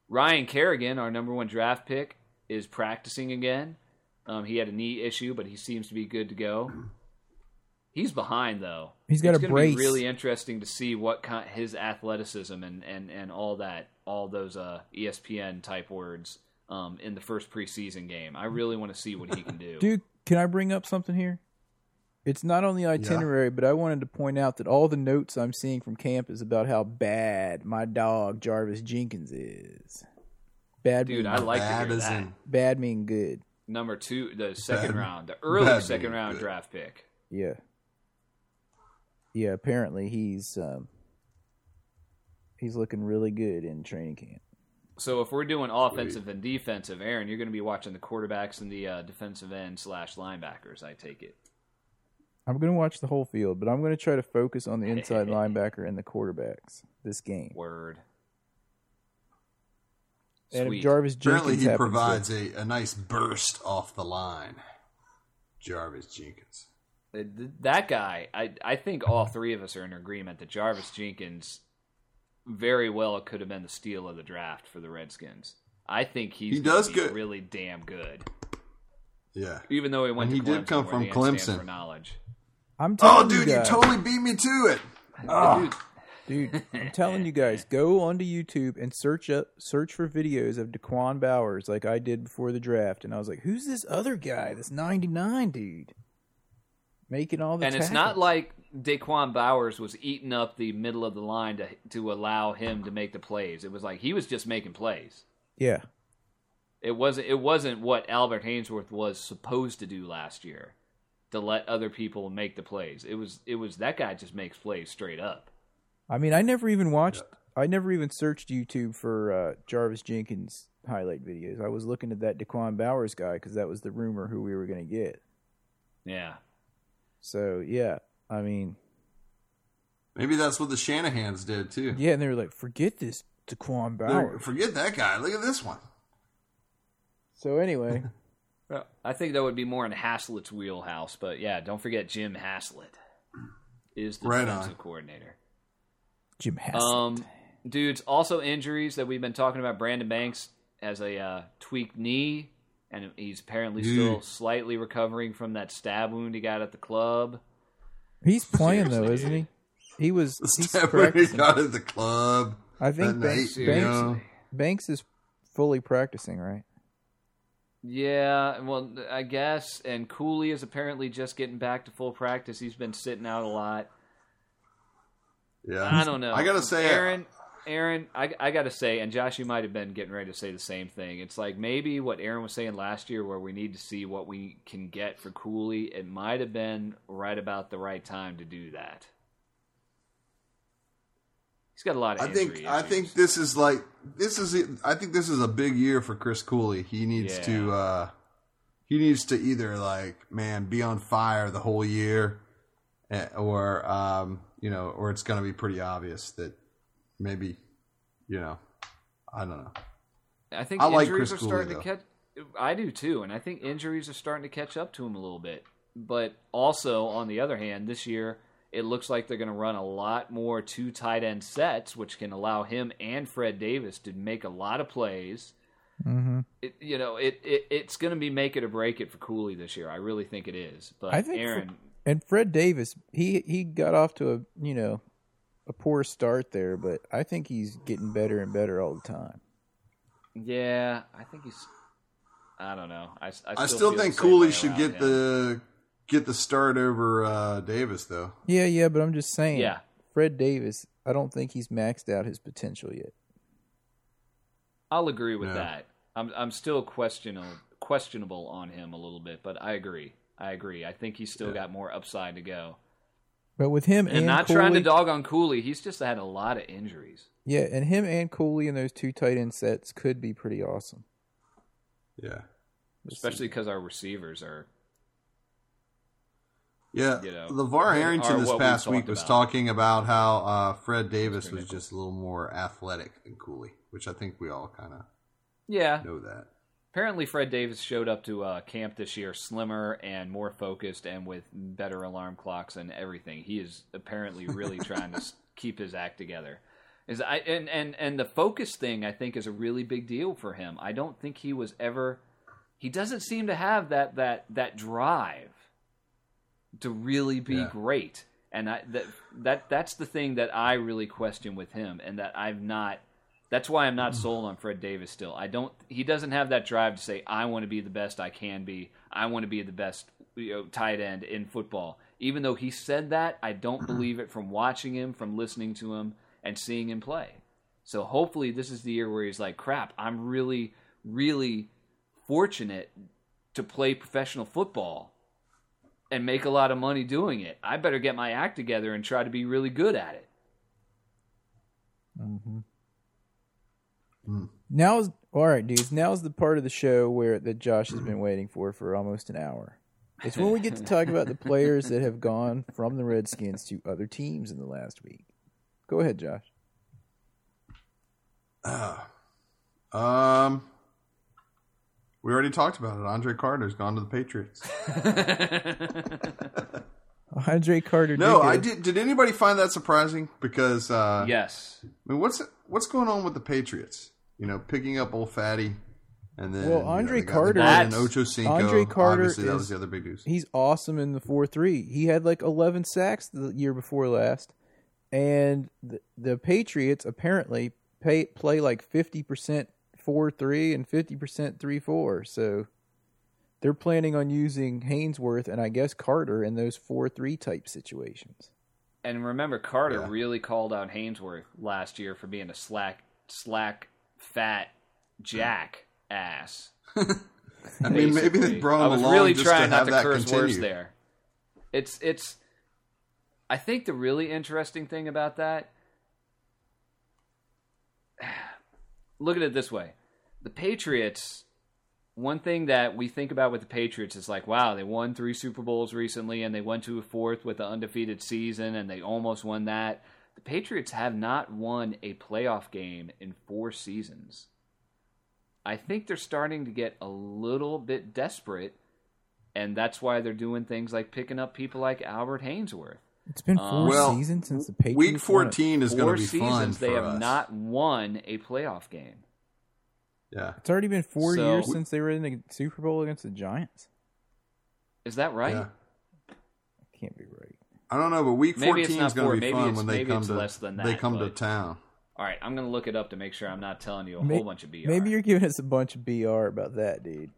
Ryan Kerrigan, our number one draft pick, is practicing again. Um, he had a knee issue, but he seems to be good to go. He's behind though. He's got it's a brace. Be really interesting to see what kind his athleticism and, and, and all that, all those uh, ESPN type words um, in the first preseason game. I really want to see what he can do. Dude, can I bring up something here? It's not on the itinerary, but I wanted to point out that all the notes I'm seeing from camp is about how bad my dog Jarvis Jenkins is. Bad, Dude, mean, I like to Bad hear that. bad mean good. Number two, the second Bad- round, the early second round good. draft pick. Yeah, yeah. Apparently, he's um, he's looking really good in training camp. So if we're doing offensive and defensive, Aaron, you're going to be watching the quarterbacks and the uh, defensive end slash linebackers. I take it. I'm going to watch the whole field, but I'm going to try to focus on the inside linebacker and the quarterbacks this game. Word. And Sweet. if Jarvis Jenkins Apparently, he happens to- provides a, a nice burst off the line. Jarvis Jenkins. That guy, I I think all three of us are in agreement that Jarvis Jenkins very well could have been the steal of the draft for the Redskins. I think he's He does be good. really damn good. Yeah. Even though he went And to he did come from the N stands Clemson. for knowledge. I'm Oh, dude, you you totally beat me to it. Dude, ah. dude. I'm telling you guys, go onto YouTube and search up, search for videos of Daquan Bowers, like I did before the draft, and I was like, "Who's this other guy? This 99 dude making all the?" and it's not like Daquan Bowers was eating up the middle of the line to to allow him to make the plays. It was like he was just making plays. yeah, It wasn't it wasn't what Albert Haynesworth was supposed to do last year to let other people make the plays. It was it was that guy just makes plays straight up. I mean, I never even watched. I never even searched YouTube for uh, Jarvis Jenkins highlight videos. I was looking at that Daquan Bowers guy because that was the rumor who we were going to get. Yeah. So yeah, I mean, Maybe that's what the Shanahans did too. yeah, and they were like, "Forget this Daquan They're- Bowers." Forget that guy. Look at this one. So anyway, Well, I think that would be more in Haslett's wheelhouse, but yeah, don't forget Jim Haslett is the Right on. defensive coordinator. Jim Haslett. Um, dudes, also injuries that we've been talking about. Brandon Banks has a uh, tweaked knee, and he's apparently still slightly recovering from that stab wound he got at the club. He's playing though, isn't he? He was. He's Step when he got at the club. I think that Banks, night, Banks, you know. Banks is fully practicing, right? Yeah, well, I guess. And Cooley is apparently just getting back to full practice. He's been sitting out a lot. Yeah, I don't know. I gotta say, Aaron. Aaron, I, I got to say, and Josh, you might have been getting ready to say the same thing. It's like maybe what Aaron was saying last year, where we need to see what we can get for Cooley. It might have been right about the right time to do that. He's got a lot of. I think I think this is like this is I think this is a big year for Chris Cooley. He needs Yeah. to uh he needs to either like man be on fire the whole year eh, or um you know or it's going to be pretty obvious that maybe you know I don't know. I think I like injuries Chris are starting Cooley, to catch. I do too, and I think injuries are starting to catch up to him a little bit. But also, on the other hand, this year it looks like they're going to run a lot more two tight end sets, which can allow him and Fred Davis to make a lot of plays. Mm-hmm. It, you know, it, it it's going to be make it or break it for Cooley this year. I really think it is. But I think Fre- Aaron, And Fred Davis, he he got off to a you know a poor start there, but I think he's getting better and better all the time. yeah, I think he's. I don't know. I, I still, I still think Cooley should get him. the get the start over uh Davis though. Yeah, yeah, but I'm just saying. Yeah. Fred Davis, I don't think he's maxed out his potential yet. I'll agree with Yeah. that. I'm I'm still questionable questionable on him a little bit, but I agree. I agree. I think he's still Yeah. got more upside to go. But with him And, and, not Cooley, trying to dog on Cooley, he's just had a lot of injuries. yeah, and him and Cooley in those two tight end sets could be pretty awesome. Yeah. Especially because our receivers are Yeah, you know, LaVar are Arrington this what we past week was about. talking about how uh, Fred Davis was just a little more athletic than Cooley, which I think we all kind of Yeah. know that. Apparently Fred Davis showed up to uh, camp this year slimmer and more focused and with better alarm clocks and everything. He is apparently really trying to keep his act together. Is I and, and and the focus thing I think is a really big deal for him. I don't think he was ever he doesn't seem to have that that that drive to really be Yeah. great. And I, that that that's the thing that I really question with him, and that I've not. That's why I'm not mm. sold on Fred Davis still. I don't. He doesn't have that drive to say, "I want to be the best I can be. I want to be the best you know, tight end in football." Even though he said that, I don't mm-hmm. believe it from watching him, from listening to him, and seeing him play. So hopefully, this is the year where he's like, "Crap, I'm really, really fortunate to play professional football and make a lot of money doing it. I better get my act together and try to be really good at it." Mm-hmm. Hmm. Now's all right, dudes. Now's the part of the show where that Josh has been waiting for for almost an hour. It's when we get to talk about the players that have gone from the Redskins to other teams in the last week. Go ahead, Josh. Ah. Um, we already talked about it. Andre Carter's gone to the Patriots. Andre Carter. No, did I go. did. Did anybody find that surprising? Because uh, yes. I mean, what's what's going on with the Patriots? You know, picking up old fatty, and then Well, you know, Andre they got- they Carter- brought in Ocho Cinco. Andre Carter Obviously, that is- was the other big news. He's awesome in the four three. He had like eleven sacks the year before last, and the, the Patriots apparently pay play like fifty percent four three and fifty percent three four. So they're planning on using Haynesworth and I guess Carter in those four three type situations. And remember, Carter Yeah. really called out Haynesworth last year for being a slack, slack, fat jack ass. I mean, maybe they basically. brought I him was along really just trying to not have to that curse continue. words there. It's it's. I think the really interesting thing about that. Look at it this way: the Patriots. One thing that we think about with the Patriots is like, wow, they won three Super Bowls recently, and they went to a fourth with an undefeated season, and they almost won that. The Patriots have not won a playoff game in four seasons. I think they're starting to get a little bit desperate, and that's why they're doing things like picking up people like Albert Haynesworth. It's been four um, Well, seasons since the Patriots Week fourteen is going to be seasons fun they for have us. not won a playoff game. Yeah, It's already been four So- years since they were in the Super Bowl against the Giants. Is that right? yeah. Can't be right. I don't know, but week Maybe fourteen is going to be maybe fun it's- when they maybe come it's to less than they that, come to town. All right, I'm going to look it up to make sure I'm not telling you a May- whole bunch of BR. Maybe you're giving us a bunch of BR about that, dude.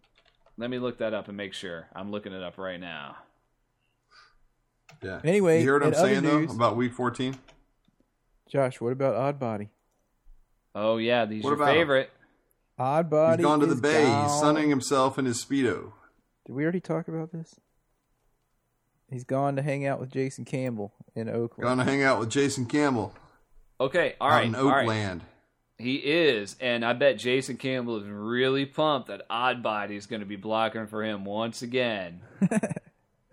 Let me look that up and make sure. I'm looking it up right now. Yeah. Anyway, you hear what I'm in other saying though news- about week fourteen? Josh, what about Odd Body? Oh yeah, these What your about him? favorite. Odd body. He's gone to the bay. gone. He's sunning himself in his speedo. Did we already talk about this? He's gone to hang out with Jason Campbell in Oakland. Gone to hang out with Jason Campbell Okay, all right, in Oakland. Oakland. He is, and I bet Jason Campbell is really pumped that Oddbody is going to be blocking for him once again.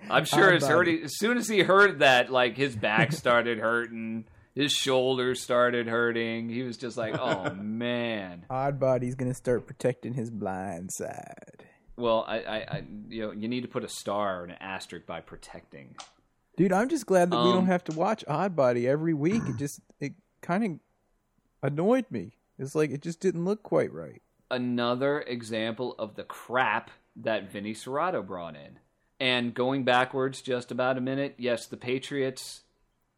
I'm sure as, heard, as soon as he heard that, like his back started hurting, his shoulders started hurting. He was just like, "Oh man." Odd body's gonna start protecting his blind side. Well, I, I, I, you know, you need to put a star or an asterisk by protecting. Dude, I'm just glad that we Um, don't have to watch Odd Body every week. It just it kind of annoyed me. It's like it just didn't look quite right. another example of the crap that Vinny Cerrato brought in. And going backwards just about a minute, yes, the Patriots,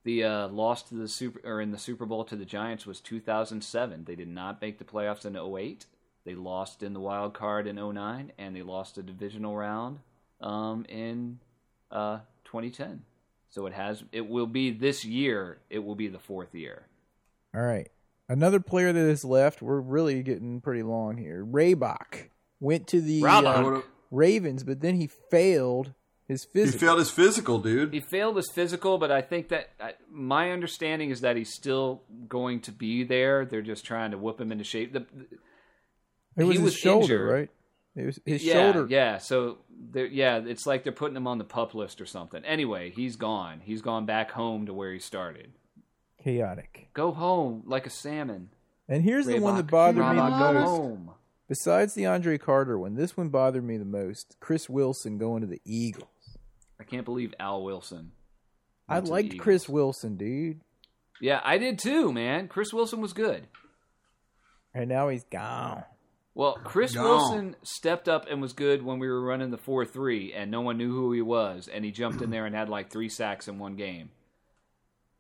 the uh, loss to the super or in the Super Bowl to the Giants was 2007. They did not make the playoffs in 08. They lost in the wild card in 09, and they lost a divisional round um, in uh, 2010. So it has it will be this year. It will be the fourth year. All right. Another player that has left, we're really getting pretty long here. Rabach went to the Rabach. uh, Ravens, but then he failed his physical. He failed his physical, dude. He failed his physical, but I think that I, my understanding is that he's still going to be there. They're just trying to whip him into shape. The, it was he his was shoulder, injured. right? It was his yeah, shoulder. yeah. So yeah, it's like they're putting him on the pup list or something. Anyway, he's gone. He's gone back home to where he started. Chaotic. Go home like a salmon. And here's the one that Rabach. bothered me the Rabach, go most. home. Besides the Andre Carter one, this one bothered me the most. Chris Wilson going to the Eagles. I can't believe Al Wilson. I went to the liked Chris Wilson, dude. Yeah, I did too, man. Chris Wilson was good. And now he's gone. Well, Chris Gone. Wilson stepped up and was good when we were running the 4 3, and no one knew who he was, and he jumped in there and had like three sacks in one game.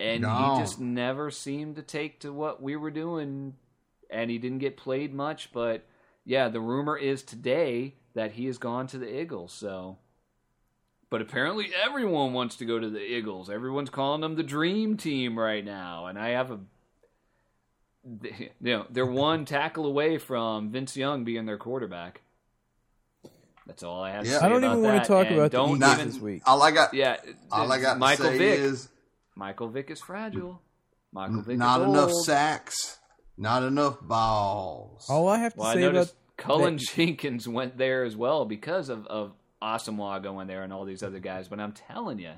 And Gone. he just never seemed to take to what we were doing, and he didn't get played much. But yeah, the rumor is today that he has gone to the Eagles, so. But apparently, everyone wants to go to the Eagles. Everyone's calling them the dream team right now, and I have a you know, they're one tackle away from Vince Young being their quarterback. That's all I have to Yeah. say I don't about even wanna talk And about the don't Eagles Not- even, this week. All I got, Yeah, all I got Michael to say Vick. is Michael Vick is fragile. Michael Vick not is enough old. sacks, not enough balls. All I have to Well, I say about noticed Cullen that- Jenkins went there as well because of of Asomugha going there and all these other guys. But I'm telling you,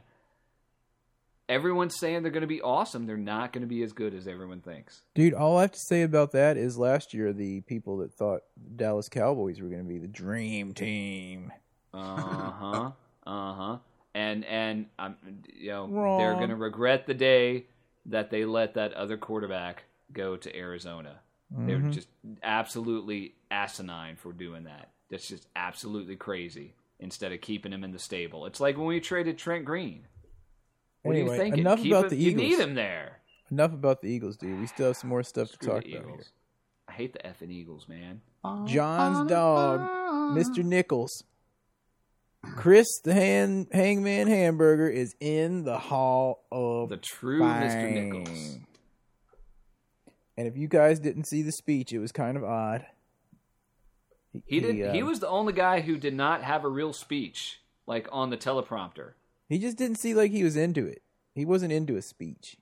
everyone's saying they're going to be awesome. They're not going to be as good as everyone thinks. Dude, all I have to say about that is last year the people that thought Dallas Cowboys were going to be the dream team. Uh huh. Uh huh. And and um, you know Wrong. they're going to regret the day that they let that other quarterback go to Arizona. They're Mm-hmm. just absolutely asinine for doing that. That's just absolutely crazy. Instead of keeping him in the stable, it's like when we traded Trent Green. What Anyway, are you thinking? enough Keep about him- the You Eagles. need him there. Enough about the Eagles, dude. We still have some more stuff to talk about Eagles. I hate the effing Eagles, man. John's dog, Mr. Nichols. Chris the hand, Hangman Hanburger is in the Hall of The true Mr. Nichols. And if you guys didn't see the speech, it was kind of odd. He did. uh, he was the only guy who did not have a real speech, like on the teleprompter. He just didn't see like he was into it. He wasn't into a speech.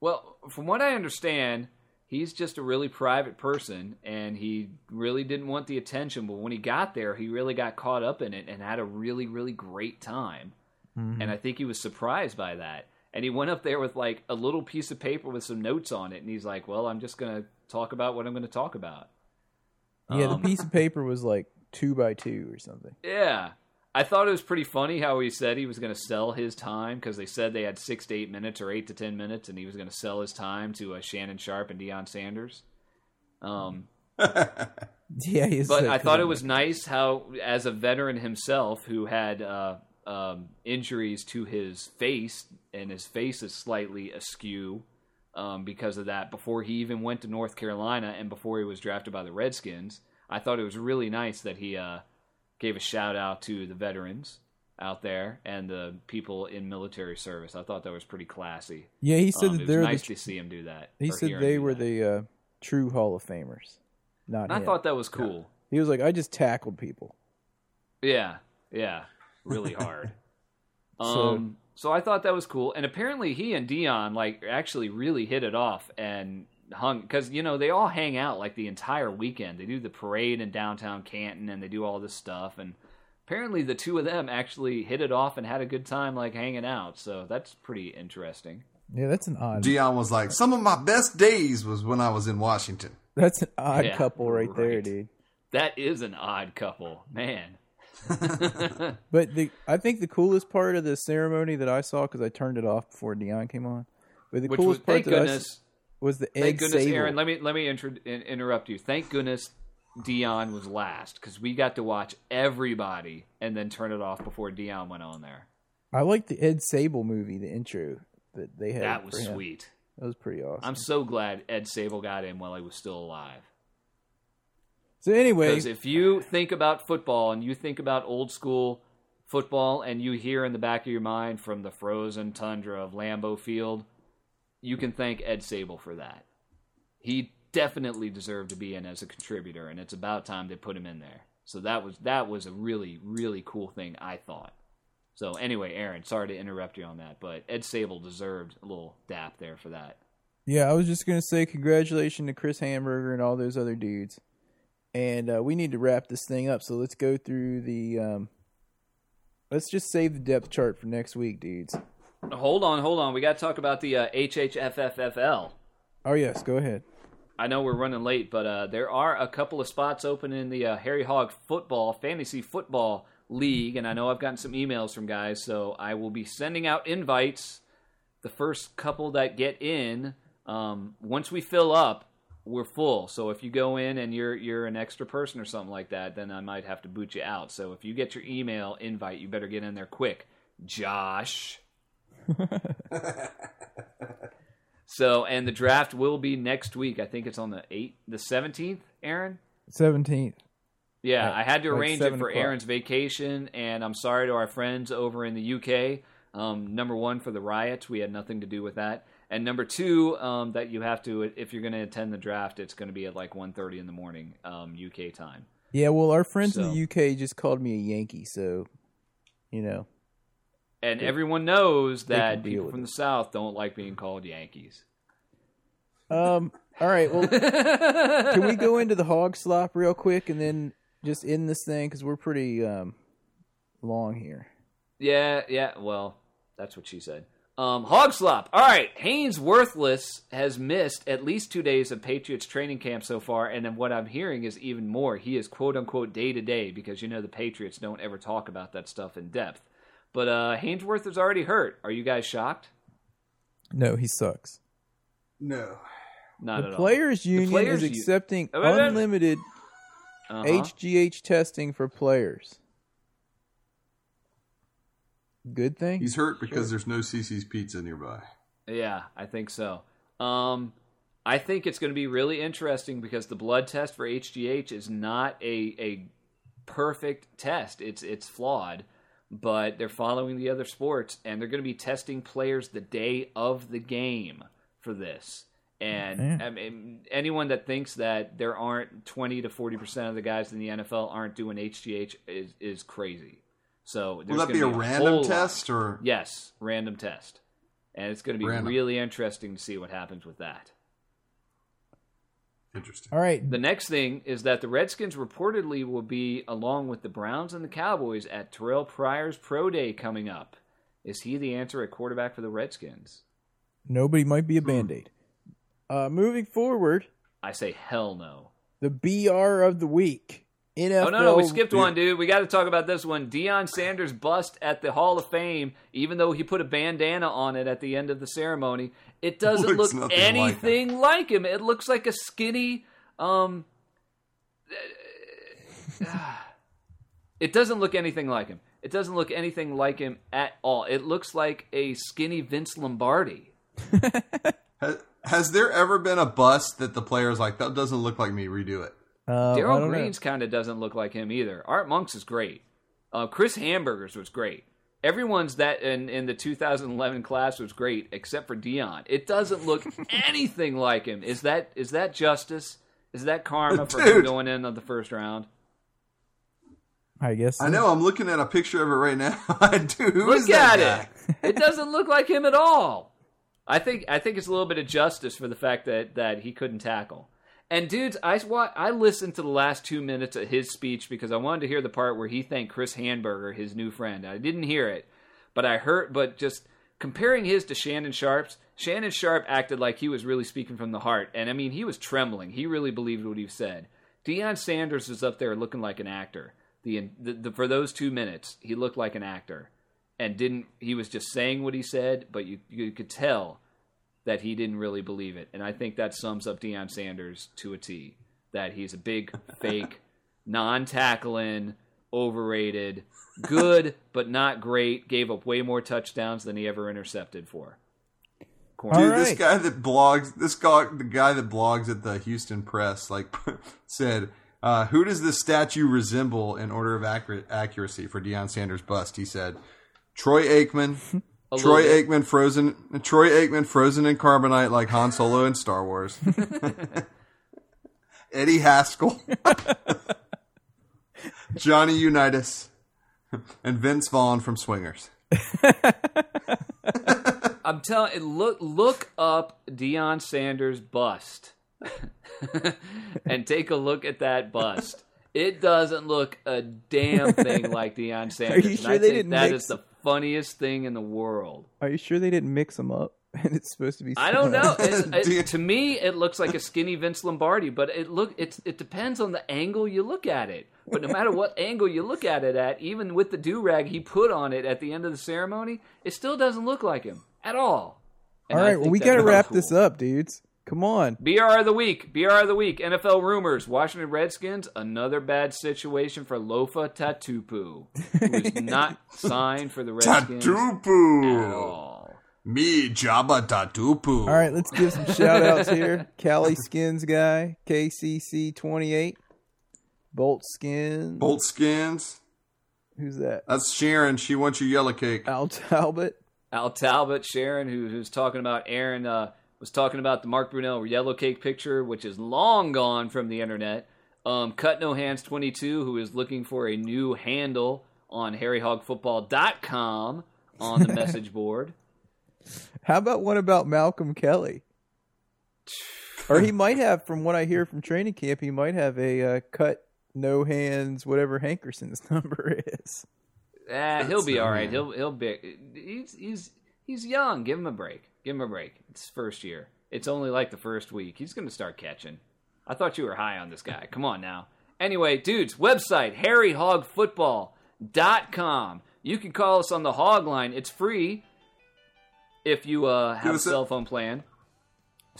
Well, from what I understand, he's just a really private person, and he really didn't want the attention. But when he got there, he really got caught up in it and had a really, really great time. And I think he was surprised by that. And he went up there with like a little piece of paper with some notes on it, and he's like, "Well, I'm just gonna talk about what I'm gonna talk about." Yeah, Um, the piece of paper was like two by two or something. Yeah. I thought it was pretty funny how he said he was going to sell his time because they said they had six to eight minutes or eight to ten minutes, and he was going to sell his time to uh, Shannon Sharpe and Deion Sanders. Um, Yeah, he but I thought it was nice how, as a veteran himself who had uh, um, injuries to his face, and his face is slightly askew um, because of that, before he even went to North Carolina and before he was drafted by the Redskins, I thought it was really nice that he uh, gave a shout out to the veterans out there and the people in military service. I thought that was pretty classy. Yeah, he said Um, that it was they're nice the, to see him do that. he said they were that. the uh, true Hall of Famers. Not I thought that was cool. he was like, I just tackled people. Yeah, yeah, really hard. So- um, so I thought that was cool, and apparently he and Deion like actually really hit it off and hung because you know they all hang out like the entire weekend. They do the parade in downtown Canton, and they do all this stuff, and apparently the two of them actually hit it off and had a good time like hanging out. So that's pretty interesting. Yeah, that's an odd. Deion was like, "Some of my best days was when I was in Washington." That's an odd Yeah, couple right, there, dude. That is an odd couple, man. But the I think the coolest part of the ceremony that I saw because I turned it off before Deion came on. But the Which was coolest part thank that I goodness. was the Ed Thank goodness, Sabol. Aaron. Let me let me intro, in, interrupt you. Thank goodness Deion was last because we got to watch everybody and then turn it off before Deion went on there. I like the Ed Sabol movie, the intro that they had. That was sweet. That was pretty awesome. I'm so glad Ed Sabol got in while he was still alive. So anyway, Because if you think about football and you think about old school football and you hear in the back of your mind from the frozen tundra of Lambeau Field, you can thank Ed Sabol for that. He definitely deserved to be in as a contributor, and it's about time they put him in there. So that was that was a really really cool thing I thought. So anyway, Aaron, sorry to interrupt you on that, but Ed Sabol deserved a little dap there for that. yeah, I was just gonna say congratulations to Chris Hanburger and all those other dudes. And uh, we need to wrap this thing up, so let's go through the. Um, let's just save the depth chart for next week, dudes. Hold on, hold on. We got to talk about the uh, HHFFFL. Oh yes, go ahead. I know we're running late, but uh, there are a couple of spots open in the uh, Harry Hog Football Fantasy Football League, and I know I've gotten some emails from guys, so I will be sending out invites. The first couple that get in, um, once we fill up, we're full. So if you go in and you're you're an extra person or something like that, then I might have to boot you out. So if you get your email invite, you better get in there quick, Josh. So, and the draft will be next week. I think it's on the eighth, the seventeenth. Aaron. Seventeenth. Yeah, At- I had to like arrange it for o'clock. Aaron's vacation, and I'm sorry to our friends over in the UK. Um, number one, for the riots, we had nothing to do with that. And number two, um, that you have to, if you're going to attend the draft, it's going to be at like 1.30 in the morning um, UK time. Yeah, well, our friends in the UK just called me a Yankee, so you know. And everyone knows that people from it. the South don't like being called Yankees. Um. All right. Well, can we go into the hog slop real quick and then just end this thing because we're pretty um long here. Yeah, yeah. Well, that's what she said. Um, hog slop. All right, Haynes Worthless has missed at least two days of Patriots training camp so far, and then what I'm hearing is even more. He is quote unquote day to day because you know the Patriots don't ever talk about that stuff in depth. But uh, Haynesworth is already hurt. Are you guys shocked? No, he sucks. No. Not the at players' The union players' is accepting wait, wait, wait. unlimited. Uh-huh. HGH testing for players. Good thing. He's hurt because there's no Cici's Pizza nearby. Yeah, I think so. Um, I think it's going to be really interesting because the blood test for HGH is not a a perfect test. It's it's flawed, but they're following the other sports and they're going to be testing players the day of the game for this. And I mean, anyone that thinks that there aren't 20 to 40 percent of the guys in the NFL aren't doing HGH is is crazy. So Will that be a gonna random whole lot- test or? Yes, random test. And it's going to be Random. really interesting to see what happens with that. Interesting. All right. The next thing is that the Redskins reportedly will be along with the Browns and the Cowboys at Terrelle Pryor's Pro Day coming up. Is he the answer at quarterback for the Redskins? Nobody might Hmm. be a band aid. Uh, moving forward, I say hell no. the BR of the week. NFL. Oh no, no, we skipped one, dude. We got to talk about this one. Deion Sanders bust at the Hall of Fame, even though he put a bandana on it at the end of the ceremony. It doesn't Looks look nothing like him. anything like him. It looks like a skinny. Um, it doesn't look anything like him. It doesn't look anything like him at all. It looks like a skinny Vince Lombardi. Has, has there ever been a bust that the player's like, that doesn't look like me, redo it? Uh, Darrell. Green's kind of doesn't look like him either. Art Monks is great. Uh, Chris Hanburgers was great. Everyone's that in, in the 2011 class was great except for Deion. It doesn't look anything like him. Is that is that justice? Is that karma for him going in on the first round? I guess. I know. I'm looking at a picture of it right now. Dude, who is Look that at guy? it. It doesn't look like him at all. I think I think it's a little bit of justice for the fact that that he couldn't tackle. And dudes, I I listened to the last two minutes of his speech because I wanted to hear the part where he thanked Chris Hanburger, his new friend. I didn't hear it, but I heard. But just comparing his to Shannon Sharpe's, Shannon Sharpe acted like he was really speaking from the heart, and I mean he was trembling. He really believed what he said. Deion Sanders was up there looking like an actor. The, the, the for those two minutes, he looked like an actor and didn't he was just saying what he said, but you you could tell that he didn't really believe it. And I think that sums up Deion Sanders to a T. That he's a big fake, non tackling, overrated, good but not great, gave up way more touchdowns than he ever intercepted for. Corner. Dude, All this guy that blogs, this guy, the guy that blogs at the Houston Press, like said, uh, "Who does this statue resemble in order of accurate accuracy for Deion Sanders' bust?" He said, "Troy Aikman." A Troy. Aikman frozen. Troy Aikman frozen in carbonite like Han Solo in Star Wars. Eddie Haskell, Johnny Unitas, and Vince Vaughn from Swingers. I'm telling look look up Deion Sanders bust and take a look at that bust. It doesn't look a damn thing like Deion Sanders. Are you sure they didn't that mix- is the funniest thing in the world. Are you sure they didn't mix them up? And it's supposed to be. I don't know. It, it- to me, it looks like a skinny Vince Lombardi, but it look it's it depends on the angle you look at it. But no matter what angle you look at it at, even with the do rag he put on it at the end of the ceremony, it still doesn't look like him at all. And All I right, well, we got to wrap cool. this up, dudes. Come on. BR of the week, BR of the week, NFL rumors, Washington Redskins, another bad situation for Lofa Tatupu, who is not signed for the Redskins at Tatupu. all. Me, Jabba Tatupu. All right, let's give some shout outs here. Cali Skins guy, KCC28. Bolt Skins. Bolt skins. Who's that? That's Sharon. She wants your yellow cake. Al Talbot. Al Talbot, Sharon, who, who's talking about Aaron, uh, was talking about the Mark Brunell yellow cake picture, which is long gone from the internet. Um, Cut No Hands 22, who is looking for a new handle on harryhogfootball.com on the message board. How about one about Malcolm Kelly? Or he might have, from what I hear from training camp, he might have a uh, cut, no hands, whatever Hankerson's number is. Ah, he'll be all right. bad. He'll he'll be. He's he's he's young. Give him a break. Give him a break. It's first year. It's only like the first week. He's going to start catching. I thought you were high on this guy. Come on now. Anyway, dudes, website harryhogfootball.com. You can call us on the hog line. It's free if you uh, have a cell phone plan.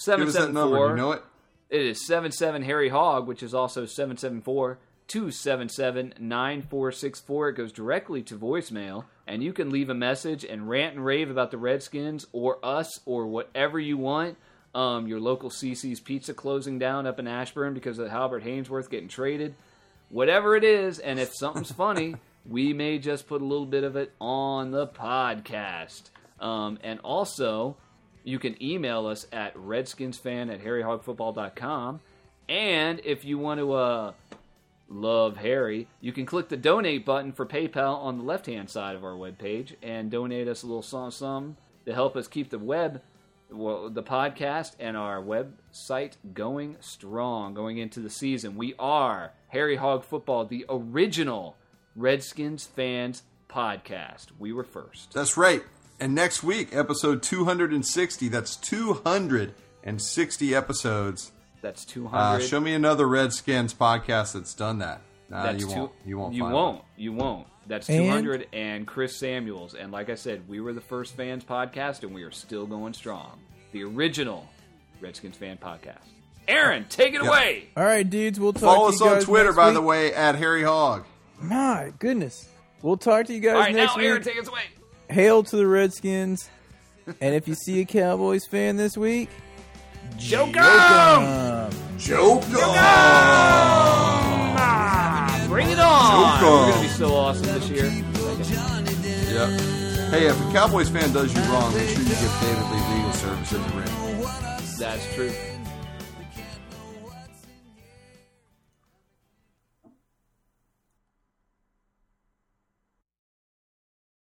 Give us that number. 774 You know it? it is 77 Harry Hog, which is also 774 277 9464. It goes directly to voicemail, and you can leave a message and rant and rave about the Redskins or us or whatever you want. Um, your local Cici's Pizza closing down up in Ashburn because of Halbert Haynesworth getting traded. Whatever it is, and if something's funny, we may just put a little bit of it on the podcast. Um, and also, you can email us at redskinsfan at harryhogfootball.com. And if you want to uh, love Harry, you can click the donate button for PayPal on the left hand side of our webpage and donate us a little something, something to help us keep the web, well, the podcast, and our website going strong going into the season. We are Harry Hog Football, the original Redskins fans podcast. We were first. That's right. And next week, episode 260. That's 260 episodes. That's 200. Uh, show me another Redskins podcast that's done that. Nah, That's you two- won't. You won't. You find won't. one. You won't. That's 200 and Chris Samuels. And like I said, we were the first fans podcast, and we are still going strong. The original Redskins fan podcast. Aaron, take it Yeah. away. All right, dudes. We'll talk Follow to us you on Twitter, by week. the way, at Harry Hog. My goodness. We'll talk to you guys All right, next now Aaron, week. take us away. Hail to the Redskins. and if you see a Cowboys fan this week, Joke 'em! um, Joke. Ah, bring it on. 'em. We're gonna be so awesome this year. Yep. Hey, if a Cowboys fan does you wrong, make sure you give David Lee legal services in the ring. That's true.